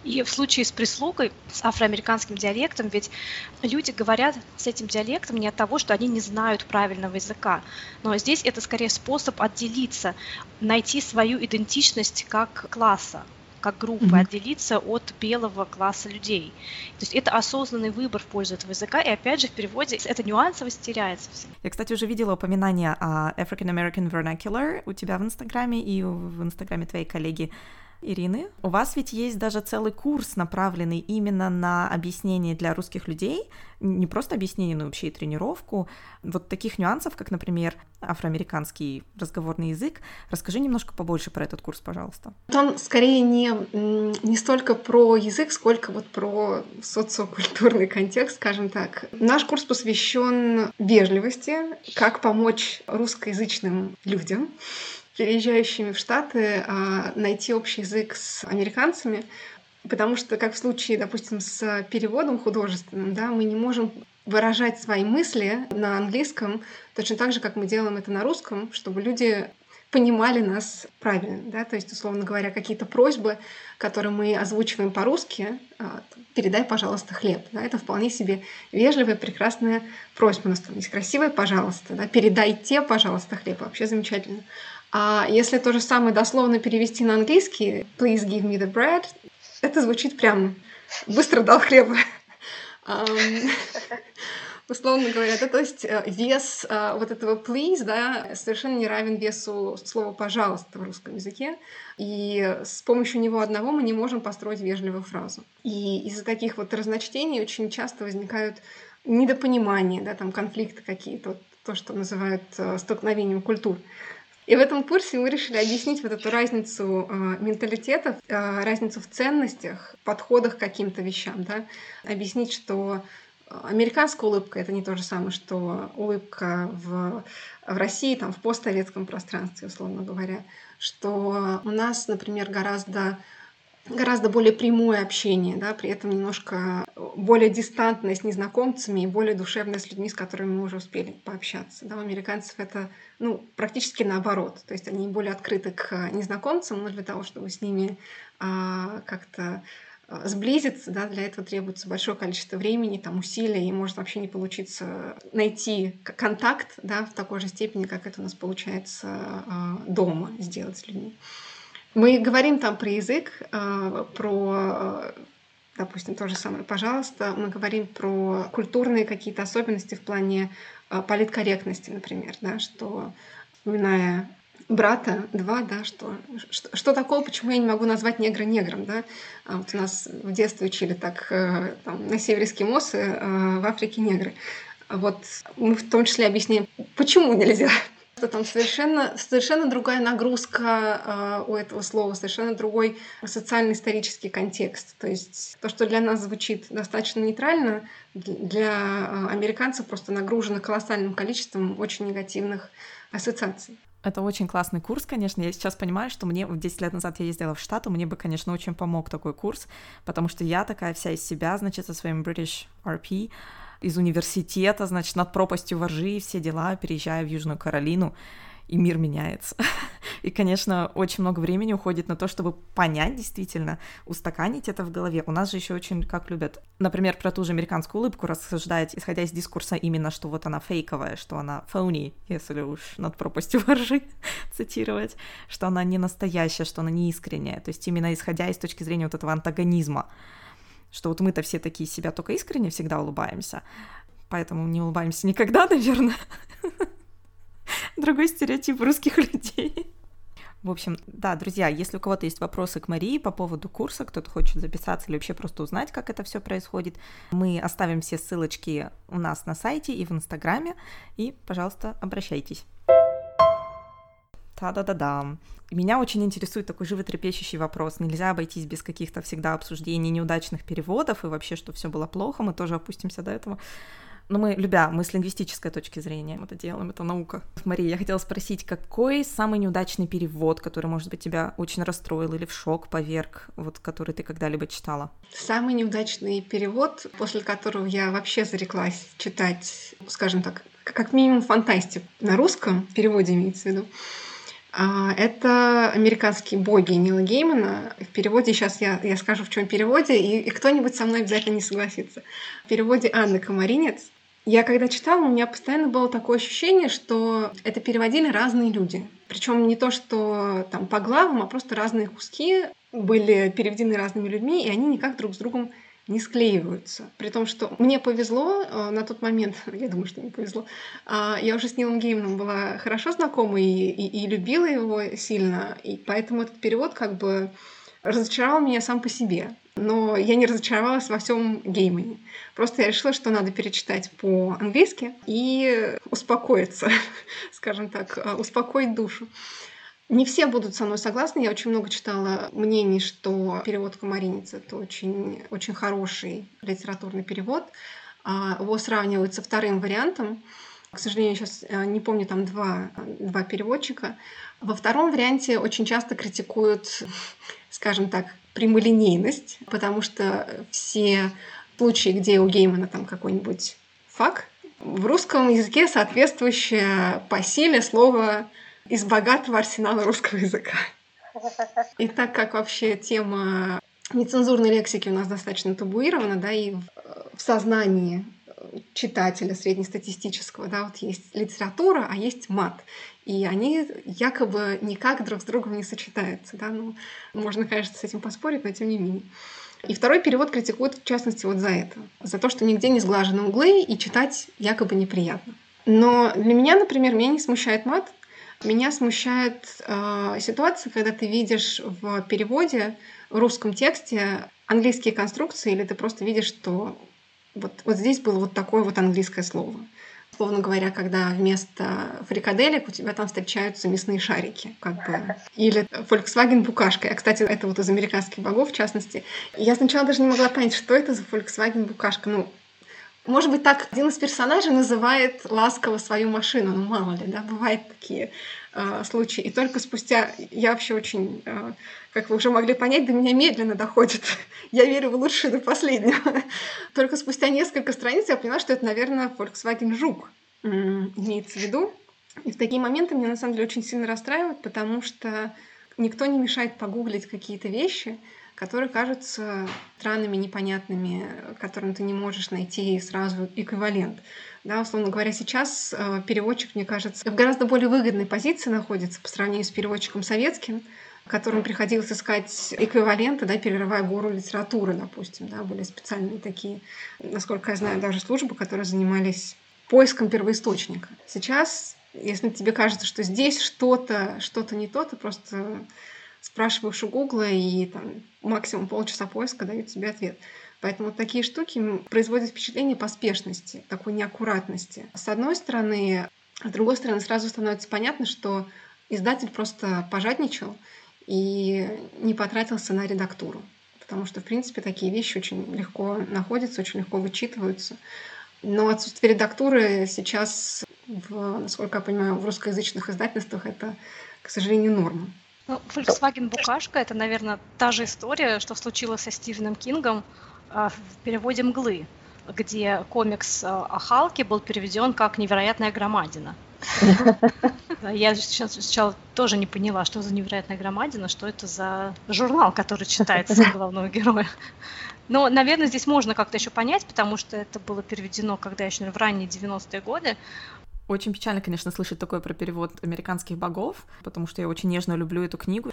И в случае с прислугой, с афроамериканским диалектом, ведь люди говорят с этим диалектом не от того, что они не знают правильного языка, но здесь это скорее способ отделиться, найти свою идентичность как класса, как группы, mm-hmm. отделиться от белого класса людей. То есть это осознанный выбор в пользу этого языка, и опять же в переводе эта нюансовость теряется. Я, кстати, уже видела упоминание о African American Vernacular у тебя в Инстаграме и в Инстаграме твоей коллеги Ирины. У вас ведь есть даже целый курс, направленный именно на объяснение для русских людей, не просто объяснение, но вообще и тренировку вот таких нюансов, как, например, афроамериканский разговорный язык. Расскажи немножко побольше про этот курс, пожалуйста. Он скорее не, не столько про язык, сколько вот про социокультурный контекст, скажем так. Наш курс посвящен вежливости, как помочь русскоязычным людям переезжающими в Штаты а, найти общий язык с американцами, потому что, как в случае, допустим, с переводом художественным, да, мы не можем выражать свои мысли на английском точно так же, как мы делаем это на русском, чтобы люди понимали нас правильно, да, то есть, условно говоря, какие-то просьбы, которые мы озвучиваем по-русски, а, передай, пожалуйста, хлеб, да, это вполне себе вежливая, прекрасная просьба, у нас там есть красивая, пожалуйста, да, передайте, пожалуйста, хлеб, вообще замечательно. А если то же самое дословно перевести на английский, please give me the bread, это звучит прям быстро дал хлеба. Условно говоря, да, то есть э, вес э, вот этого please, да, совершенно не равен весу слова «пожалуйста» в русском языке, и с помощью него одного мы не можем построить вежливую фразу. И из-за таких вот разночтений очень часто возникают недопонимания, да, там конфликты какие-то, вот то, что называют э, столкновением культур. И в этом курсе мы решили объяснить вот эту разницу э, менталитетов, э, разницу в ценностях, подходах к каким-то вещам, да, объяснить, что американская улыбка это не то же самое, что улыбка в, в России, там, в постсоветском пространстве, условно говоря, что у нас, например, гораздо гораздо более прямое общение, да, при этом немножко более дистантное с незнакомцами и более душевное с людьми, с которыми мы уже успели пообщаться. Да, у американцев это ну, практически наоборот. То есть они более открыты к незнакомцам, но для того, чтобы с ними а, как-то а, сблизиться, да, для этого требуется большое количество времени, там, усилий, и может вообще не получиться найти контакт да, в такой же степени, как это у нас получается а, дома сделать с людьми. Мы говорим там про язык, а, про, допустим, то же самое, пожалуйста, мы говорим про культурные какие-то особенности в плане а, политкорректности, например, да, что, вспоминая брата, два, да, что, что, что такого, почему я не могу назвать негра негром, да? А вот у нас в детстве учили так, э, там, на севере эскимосы, в Африке негры. Вот мы в том числе объясняем, почему нельзя, что там совершенно, совершенно другая нагрузка э, у этого слова, совершенно другой социально-исторический контекст. То есть то, что для нас звучит достаточно нейтрально, для э, американцев просто нагружено колоссальным количеством очень негативных ассоциаций. Это очень классный курс, конечно. Я сейчас понимаю, что мне 10 лет назад я ездила в Штаты, мне бы, конечно, очень помог такой курс, потому что я такая вся из себя, значит, со своим British RP, из университета, значит, над пропастью воржи, все дела, переезжаю в Южную Каролину, и мир меняется. И, конечно, очень много времени уходит на то, чтобы понять действительно, устаканить это в голове. У нас же еще очень, как любят, например, про ту же американскую улыбку рассуждать, исходя из дискурса именно, что вот она фейковая, что она phony, если уж над пропастью воржи цитировать, что она не настоящая, что она не искренняя. То есть именно исходя из точки зрения вот этого антагонизма что вот мы-то все такие себя только искренне всегда улыбаемся, поэтому не улыбаемся никогда, наверное. Другой стереотип русских людей. В общем, да, друзья, если у кого-то есть вопросы к Марии по поводу курса, кто-то хочет записаться или вообще просто узнать, как это все происходит, мы оставим все ссылочки у нас на сайте и в Инстаграме, и, пожалуйста, обращайтесь. Та-да-да-да. Меня очень интересует такой животрепещущий вопрос. Нельзя обойтись без каких-то всегда обсуждений неудачных переводов и вообще, что все было плохо. Мы тоже опустимся до этого. Но мы, любя, мы с лингвистической точки зрения это делаем, это наука. Мария, я хотела спросить, какой самый неудачный перевод, который, может быть, тебя очень расстроил или в шок поверг, вот который ты когда-либо читала? Самый неудачный перевод, после которого я вообще зареклась читать, скажем так, как минимум фантастику. На русском, переводе имеется в виду, это американские боги Нила Геймана. В переводе сейчас я, я скажу, в чем переводе, и, и кто-нибудь со мной обязательно не согласится. В переводе Анны Комаринец. Я когда читала, у меня постоянно было такое ощущение, что это переводили разные люди. Причем не то, что там по главам, а просто разные куски были переведены разными людьми, и они никак друг с другом не склеиваются. При том, что мне повезло э, на тот момент, я думаю, что мне повезло, э, я уже с Нилом Гейманом была хорошо знакома и, и, и любила его сильно, и поэтому этот перевод как бы разочаровал меня сам по себе. Но я не разочаровалась во всем Геймане. Просто я решила, что надо перечитать по-английски и успокоиться, скажем так, э, успокоить душу. Не все будут со мной согласны. Я очень много читала мнений, что перевод Комаринец — это очень, очень хороший литературный перевод. А, его сравнивают со вторым вариантом. К сожалению, сейчас э, не помню, там два, два переводчика. Во втором варианте очень часто критикуют, скажем так, прямолинейность, потому что все случаи, где у Геймана там какой-нибудь фак, в русском языке соответствующее по силе слово из богатого арсенала русского языка. И так как вообще тема нецензурной лексики у нас достаточно табуирована, да, и в, сознании читателя среднестатистического, да, вот есть литература, а есть мат. И они якобы никак друг с другом не сочетаются, да, ну, можно, конечно, с этим поспорить, но тем не менее. И второй перевод критикует, в частности, вот за это. За то, что нигде не сглажены углы и читать якобы неприятно. Но для меня, например, меня не смущает мат, меня смущает э, ситуация, когда ты видишь в переводе, в русском тексте английские конструкции, или ты просто видишь, что вот, вот здесь было вот такое вот английское слово. Словно говоря, когда вместо фрикаделек у тебя там встречаются мясные шарики, как бы. Или Volkswagen букашка. А, кстати, это вот из американских богов, в частности. Я сначала даже не могла понять, что это за Volkswagen букашка. Ну, может быть, так один из персонажей называет ласково свою машину, ну мало ли, да, бывают такие э, случаи. И только спустя, я вообще очень, э, как вы уже могли понять, до меня медленно доходит. я верю в лучшее до последнего. только спустя несколько страниц я поняла, что это, наверное, Volkswagen Жук имеется в виду. И в такие моменты меня на самом деле очень сильно расстраивает, потому что никто не мешает погуглить какие-то вещи, которые кажутся странными, непонятными, которым ты не можешь найти сразу эквивалент. Да, условно говоря, сейчас э, переводчик, мне кажется, в гораздо более выгодной позиции находится по сравнению с переводчиком советским, которым приходилось искать эквиваленты, да, перерывая гору литературы, допустим, да, были специальные такие, насколько я знаю, даже службы, которые занимались поиском первоисточника. Сейчас, если тебе кажется, что здесь что-то, что-то не то, ты просто спрашиваешь у Гугла, и там максимум полчаса поиска дают тебе ответ. Поэтому такие штуки производят впечатление поспешности, такой неаккуратности. С одной стороны, с другой стороны, сразу становится понятно, что издатель просто пожадничал и не потратился на редактуру. Потому что, в принципе, такие вещи очень легко находятся, очень легко вычитываются. Но отсутствие редактуры сейчас, в, насколько я понимаю, в русскоязычных издательствах это, к сожалению, норма. Ну, Volkswagen Букашка это, наверное, та же история, что случилось со Стивеном Кингом э, в переводе «Мглы», где комикс э, о Халке был переведен как «Невероятная громадина». Я сейчас сначала тоже не поняла, что за невероятная громадина, что это за журнал, который читается главного героя. Но, наверное, здесь можно как-то еще понять, потому что это было переведено, когда еще в ранние 90-е годы. Очень печально, конечно, слышать такое про перевод американских богов, потому что я очень нежно люблю эту книгу.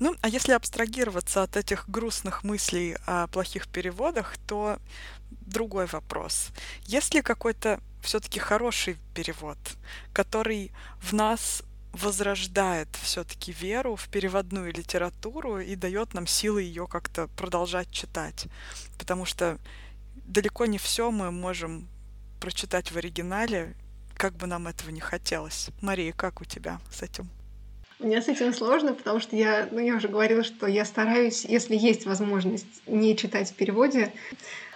Ну, а если абстрагироваться от этих грустных мыслей о плохих переводах, то другой вопрос. Есть ли какой-то все-таки хороший перевод, который в нас возрождает все-таки веру в переводную литературу и дает нам силы ее как-то продолжать читать? Потому что далеко не все мы можем прочитать в оригинале, как бы нам этого не хотелось. Мария, как у тебя с этим? Меня с этим сложно, потому что я, ну, я уже говорила, что я стараюсь, если есть возможность не читать в переводе,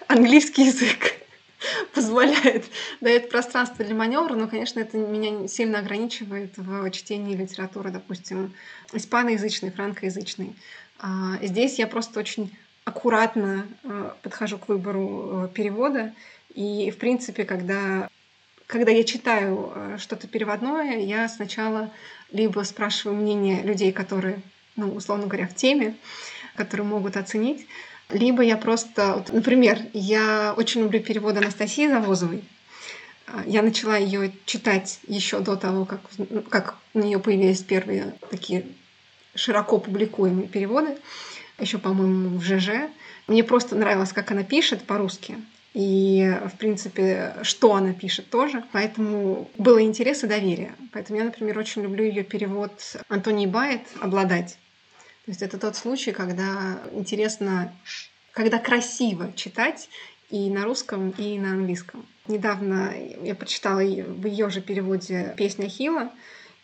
английский язык позволяет, дает пространство для маневра, но, конечно, это меня сильно ограничивает в чтении литературы, допустим, испаноязычной, франкоязычной. А здесь я просто очень аккуратно э, подхожу к выбору э, перевода, и, в принципе, когда когда я читаю э, что-то переводное, я сначала либо спрашиваю мнение людей, которые, ну, условно говоря, в теме, которые могут оценить, либо я просто, вот, например, я очень люблю перевод Анастасии Завозовой. А, я начала ее читать еще до того, как, как у нее появились первые такие широко публикуемые переводы, еще, по-моему, в ЖЖ. Мне просто нравилось, как она пишет по-русски. И, в принципе, что она пишет тоже. Поэтому было интерес и доверие. Поэтому я, например, очень люблю ее перевод Антонии Байет «Обладать». То есть это тот случай, когда интересно, когда красиво читать и на русском, и на английском. Недавно я прочитала в ее же переводе «Песня Хила».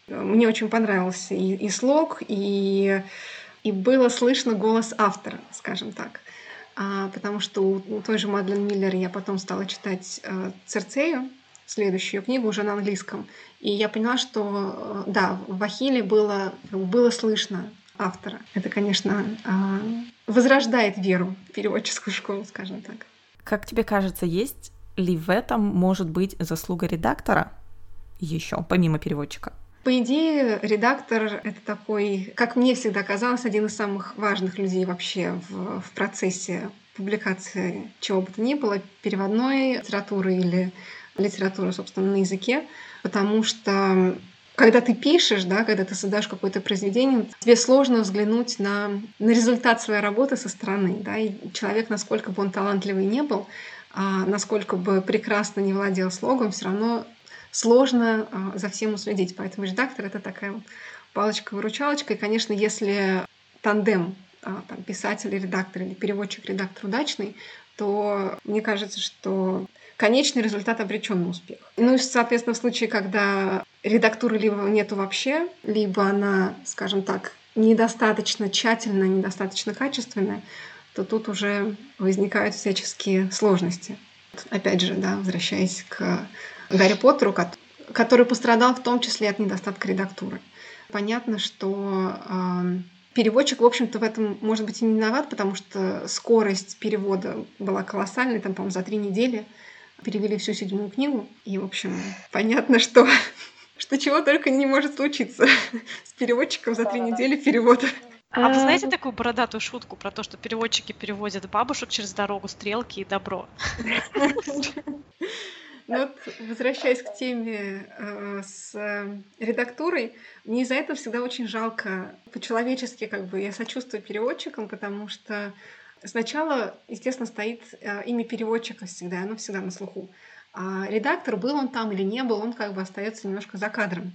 Мне очень понравился и, и слог, и, и было слышно голос автора, скажем так. А, потому что у, той же Мадлен Миллер я потом стала читать э, «Церцею», следующую книгу уже на английском. И я поняла, что э, да, в Ахилле было, было слышно автора. Это, конечно, а, возрождает веру в переводческую школу, скажем так. Как тебе кажется, есть ли в этом может быть заслуга редактора еще, помимо переводчика? По идее, редактор — это такой, как мне всегда казалось, один из самых важных людей вообще в, в процессе публикации чего бы то ни было, переводной литературы или литературы, собственно, на языке, потому что когда ты пишешь, да, когда ты создаешь какое-то произведение, тебе сложно взглянуть на, на результат своей работы со стороны. Да, и человек, насколько бы он талантливый не был, а насколько бы прекрасно не владел слогом, все равно сложно а, за всем уследить. Поэтому редактор — это такая палочка-выручалочка. И, конечно, если тандем а, там, писатель, редактор или переводчик, редактор удачный, то мне кажется, что конечный результат обречен на успех. Ну и, соответственно, в случае, когда редактуры либо нету вообще, либо она, скажем так, недостаточно тщательная, недостаточно качественная, то тут уже возникают всяческие сложности. Опять же, да, возвращаясь к Гарри Поттеру, который пострадал в том числе от недостатка редактуры. Понятно, что э, переводчик, в общем-то, в этом, может быть, и не виноват, потому что скорость перевода была колоссальной, там, по-моему, за три недели перевели всю седьмую книгу. И, в общем, понятно, что что чего только не может случиться с переводчиком за три недели перевода. А вы знаете такую бородатую шутку про то, что переводчики переводят бабушек через дорогу, стрелки и добро? Ну вот, возвращаясь к теме э, с э, редактурой, мне из-за этого всегда очень жалко по-человечески, как бы я сочувствую переводчикам, потому что сначала, естественно, стоит э, имя переводчика всегда, оно всегда на слуху. А редактор, был он там или не был, он как бы остается немножко за кадром.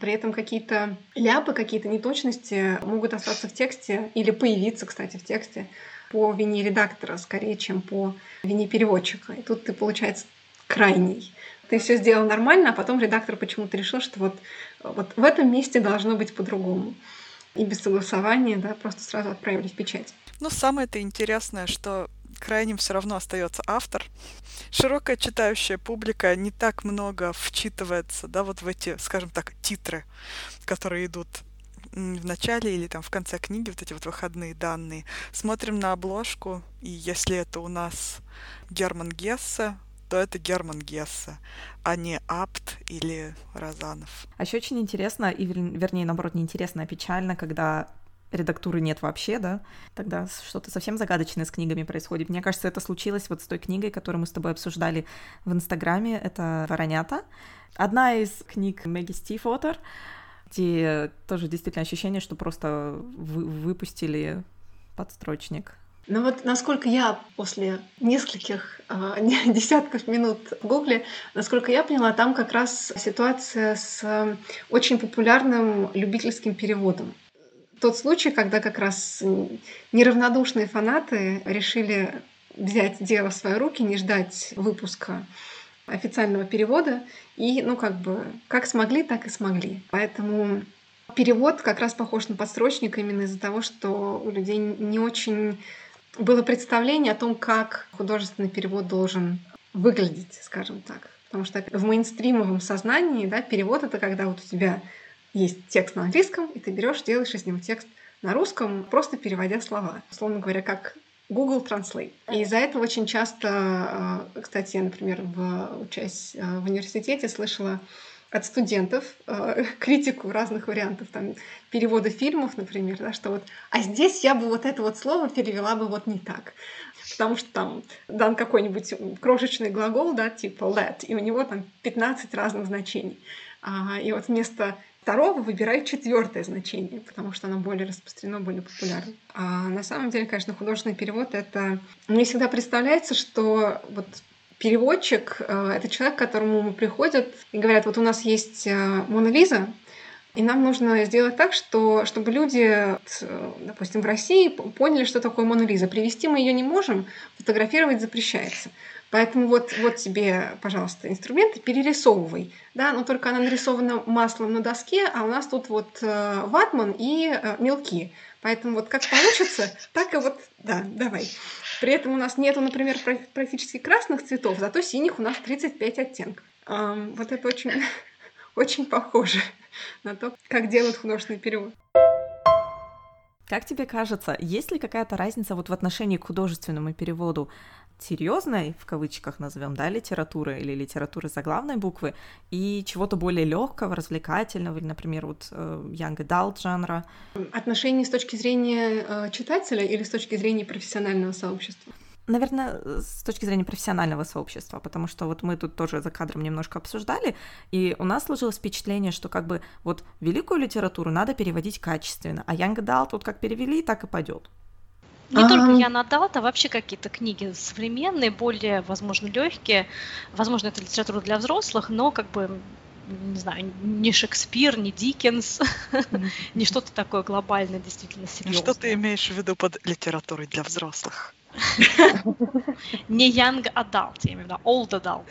При этом какие-то ляпы, какие-то неточности могут остаться в тексте или появиться, кстати, в тексте по вине редактора скорее, чем по вине переводчика. И тут ты, получается, крайний. Ты все сделал нормально, а потом редактор почему-то решил, что вот, вот в этом месте должно быть по-другому. И без согласования, да, просто сразу отправили в печать. Ну, самое-то интересное, что крайним все равно остается автор. Широкая читающая публика не так много вчитывается, да, вот в эти, скажем так, титры, которые идут в начале или там в конце книги, вот эти вот выходные данные. Смотрим на обложку, и если это у нас Герман Гессе, то это Герман Гессе, а не Апт или Розанов. А еще очень интересно, и вернее, наоборот, не интересно, а печально, когда редактуры нет вообще, да, тогда что-то совсем загадочное с книгами происходит. Мне кажется, это случилось вот с той книгой, которую мы с тобой обсуждали в Инстаграме, это «Воронята». Одна из книг Мэгги Стифотер, где тоже действительно ощущение, что просто вы выпустили подстрочник ну вот насколько я после нескольких э, десятков минут в Гугле, насколько я поняла, там как раз ситуация с очень популярным любительским переводом. Тот случай, когда как раз неравнодушные фанаты решили взять дело в свои руки, не ждать выпуска официального перевода, и, ну, как бы, как смогли, так и смогли. Поэтому перевод как раз похож на подстрочник именно из-за того, что у людей не очень было представление о том, как художественный перевод должен выглядеть, скажем так. Потому что в мейнстримовом сознании да, перевод это когда вот у тебя есть текст на английском, и ты берешь, делаешь из него текст на русском, просто переводя слова. Условно говоря, как Google Translate. И из-за этого очень часто, э, кстати, я, например, в, учась э, в университете, слышала от студентов э, критику разных вариантов там перевода фильмов, например, да, что вот, а здесь я бы вот это вот слово перевела бы вот не так, потому что там дан какой-нибудь крошечный глагол, да, типа let, и у него там 15 разных значений, а, и вот вместо второго выбирай четвертое значение, потому что оно более распространено, более популярно. А на самом деле, конечно, художественный перевод это мне всегда представляется, что вот переводчик э, это человек, к которому приходят и говорят, вот у нас есть э, Мона Лиза, и нам нужно сделать так, что, чтобы люди, допустим, в России поняли, что такое Мона Лиза. Привести мы ее не можем, фотографировать запрещается. Поэтому вот, вот тебе, пожалуйста, инструменты, перерисовывай. Да, но только она нарисована маслом на доске, а у нас тут вот э, ватман и э, мелки. Поэтому вот как получится, так и вот, да, давай. При этом у нас нету, например, практически красных цветов, зато синих у нас 35 оттенков. Эм, вот это очень, очень похоже на то, как делают художественный перевод. Как тебе кажется, есть ли какая-то разница вот в отношении к художественному переводу серьезной, в кавычках назовем, да, литературы или литературы заглавной буквы, и чего-то более легкого, развлекательного, или, например, вот э, young adult жанра? Отношения с точки зрения э, читателя или с точки зрения профессионального сообщества? Наверное, с точки зрения профессионального сообщества, потому что вот мы тут тоже за кадром немножко обсуждали, и у нас сложилось впечатление, что как бы вот великую литературу надо переводить качественно, а Young Adult тут как перевели, так и пойдет. Не а только я надал, а вообще какие-то книги современные, более, возможно, легкие. Возможно, это литература для взрослых, но как бы не знаю, не Шекспир, не Диккенс, не что-то такое глобальное, действительно серьезное. Что ты имеешь в виду под литературой для взрослых? Не young adult, я имею в виду old adult.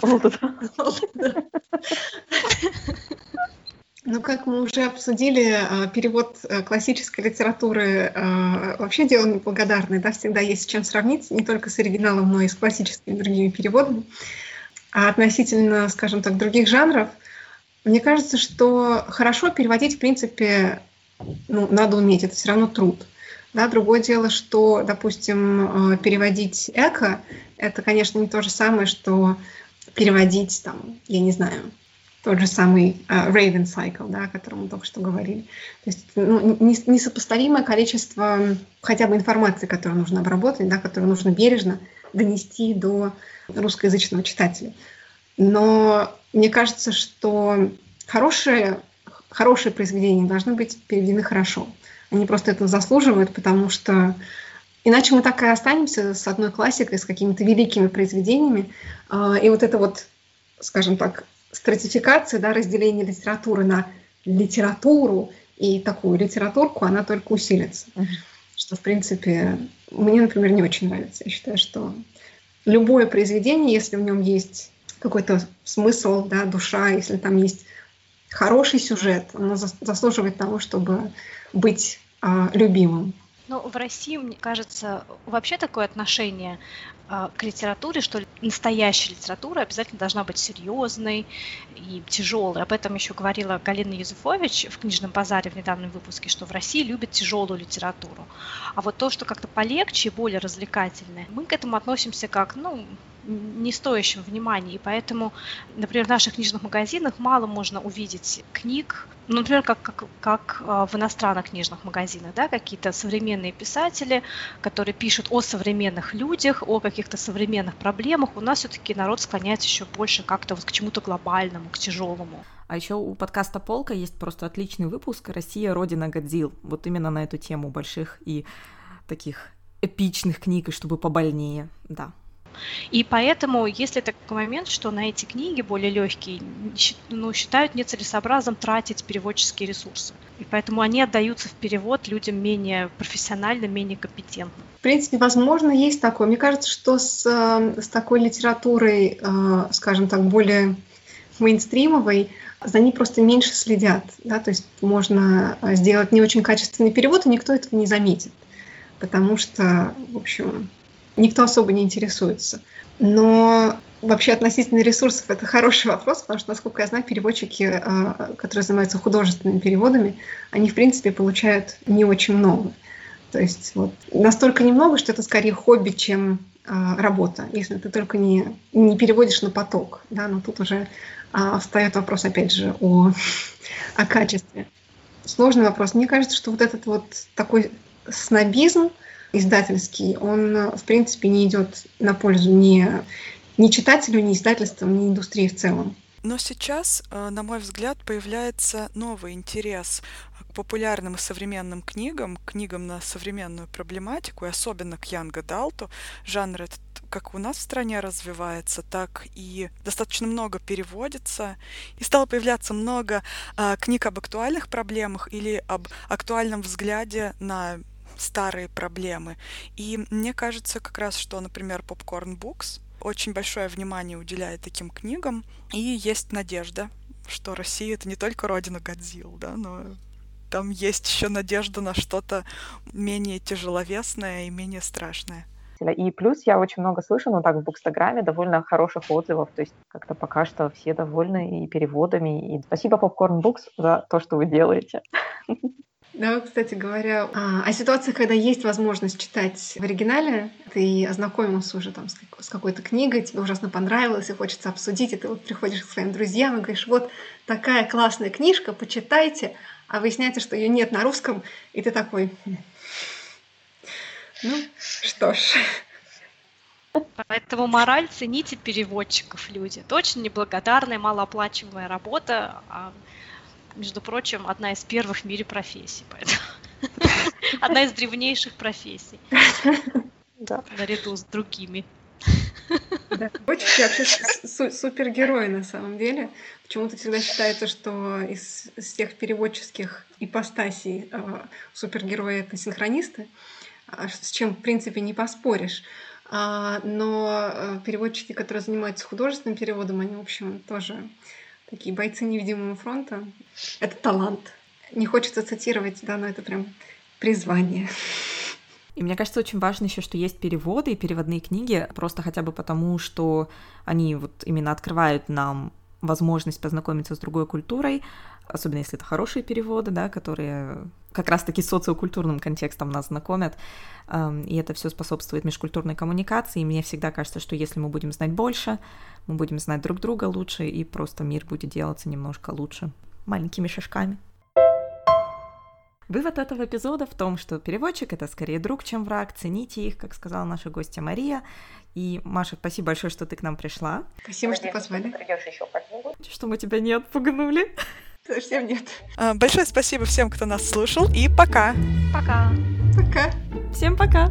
Old adult. Ну, как мы уже обсудили, э, перевод э, классической литературы э, вообще дело неблагодарное, да, всегда есть с чем сравнить, не только с оригиналом, но и с классическими другими переводами. А относительно, скажем так, других жанров, мне кажется, что хорошо переводить, в принципе, ну, надо уметь, это все равно труд. Да, другое дело, что, допустим, переводить эко, это, конечно, не то же самое, что переводить, там, я не знаю, тот же самый uh, Raven Cycle, да, о котором мы только что говорили. То есть ну, несопоставимое количество хотя бы информации, которую нужно обработать, да, которую нужно бережно донести до русскоязычного читателя. Но мне кажется, что хорошие, хорошие произведения должны быть переведены хорошо. Они просто это заслуживают, потому что иначе мы так и останемся с одной классикой, с какими-то великими произведениями. А, и вот это вот, скажем так, стратификация, да, разделение литературы на литературу и такую литературку, она только усилится. Uh-huh. Что, в принципе, мне, например, не очень нравится. Я считаю, что любое произведение, если в нем есть какой-то смысл, да, душа, если там есть хороший сюжет, оно заслуживает того, чтобы быть а, любимым. Ну, в России, мне кажется, вообще такое отношение к литературе, что настоящая литература обязательно должна быть серьезной и тяжелой. Об этом еще говорила Галина Юзефович в книжном базаре в недавнем выпуске, что в России любят тяжелую литературу. А вот то, что как-то полегче и более развлекательное, мы к этому относимся как, ну, не стоящим внимания. И поэтому, например, в наших книжных магазинах мало можно увидеть книг, ну, например, как, как, как а, в иностранных книжных магазинах, да, какие-то современные писатели, которые пишут о современных людях, о каких-то современных проблемах. У нас все-таки народ склоняется еще больше как-то вот к чему-то глобальному, к тяжелому. А еще у подкаста Полка есть просто отличный выпуск «Россия – родина Годзилл». Вот именно на эту тему больших и таких эпичных книг, и чтобы побольнее, да. И поэтому, если такой момент, что на эти книги более легкие, ну, считают нецелесообразным тратить переводческие ресурсы. И поэтому они отдаются в перевод людям менее профессиональным, менее компетентным. В принципе, возможно, есть такое. Мне кажется, что с, с такой литературой, э, скажем так, более мейнстримовой, за ней просто меньше следят. Да? То есть можно сделать не очень качественный перевод, и никто этого не заметит. Потому что, в общем, никто особо не интересуется. Но вообще относительно ресурсов это хороший вопрос, потому что, насколько я знаю, переводчики, э, которые занимаются художественными переводами, они, в принципе, получают не очень много. То есть вот настолько немного, что это скорее хобби, чем а, работа, если ты только не, не переводишь на поток. Да? Но тут уже а, встает вопрос, опять же, о, о качестве. Сложный вопрос. Мне кажется, что вот этот вот такой снобизм издательский, он, в принципе, не идет на пользу ни, ни читателю, ни издательствам, ни индустрии в целом. Но сейчас, э, на мой взгляд, появляется новый интерес к популярным и современным книгам, книгам на современную проблематику, и особенно к Янга Далту. Жанр этот как у нас в стране развивается, так и достаточно много переводится. И стало появляться много а, книг об актуальных проблемах или об актуальном взгляде на старые проблемы. И мне кажется как раз, что, например, Popcorn Books очень большое внимание уделяет таким книгам, и есть надежда, что Россия — это не только родина Годзилл, да, но там есть еще надежда на что-то менее тяжеловесное и менее страшное. И плюс я очень много слышу, ну так, в Букстаграме довольно хороших отзывов, то есть как-то пока что все довольны и переводами. И спасибо Popcorn Books за то, что вы делаете. Да, кстати говоря, а, о ситуациях, когда есть возможность читать в оригинале, ты ознакомился уже там с какой-то книгой, тебе ужасно понравилось, и хочется обсудить, и ты вот приходишь к своим друзьям и говоришь, вот такая классная книжка, почитайте, а выясняется, что ее нет на русском, и ты такой, «Хм, ну что ж, Поэтому мораль цените переводчиков, люди. Это очень неблагодарная, малооплачиваемая работа. А между прочим, одна из первых в мире профессий. Поэтому одна из древнейших профессий. Да. Наряду с другими. Да. Очень вообще су- супергерои на самом деле. Почему-то всегда считается, что из, из всех переводческих ипостасей э, супергерои это синхронисты, а с чем, в принципе, не поспоришь. А, но переводчики, которые занимаются художественным переводом, они, в общем, тоже такие бойцы невидимого фронта. Это талант. Не хочется цитировать, да, но это прям призвание. И мне кажется, очень важно еще, что есть переводы и переводные книги, просто хотя бы потому, что они вот именно открывают нам возможность познакомиться с другой культурой, особенно если это хорошие переводы, да, которые как раз-таки социокультурным контекстом нас знакомят, и это все способствует межкультурной коммуникации, и мне всегда кажется, что если мы будем знать больше, мы будем знать друг друга лучше, и просто мир будет делаться немножко лучше маленькими шажками. Вывод этого эпизода в том, что переводчик — это скорее друг, чем враг. Цените их, как сказала наша гостья Мария. И, Маша, спасибо большое, что ты к нам пришла. Спасибо, что позвали. Придешь еще Что мы тебя не отпугнули. Совсем нет. А, большое спасибо всем, кто нас слушал, и пока. Пока. Пока. Всем пока.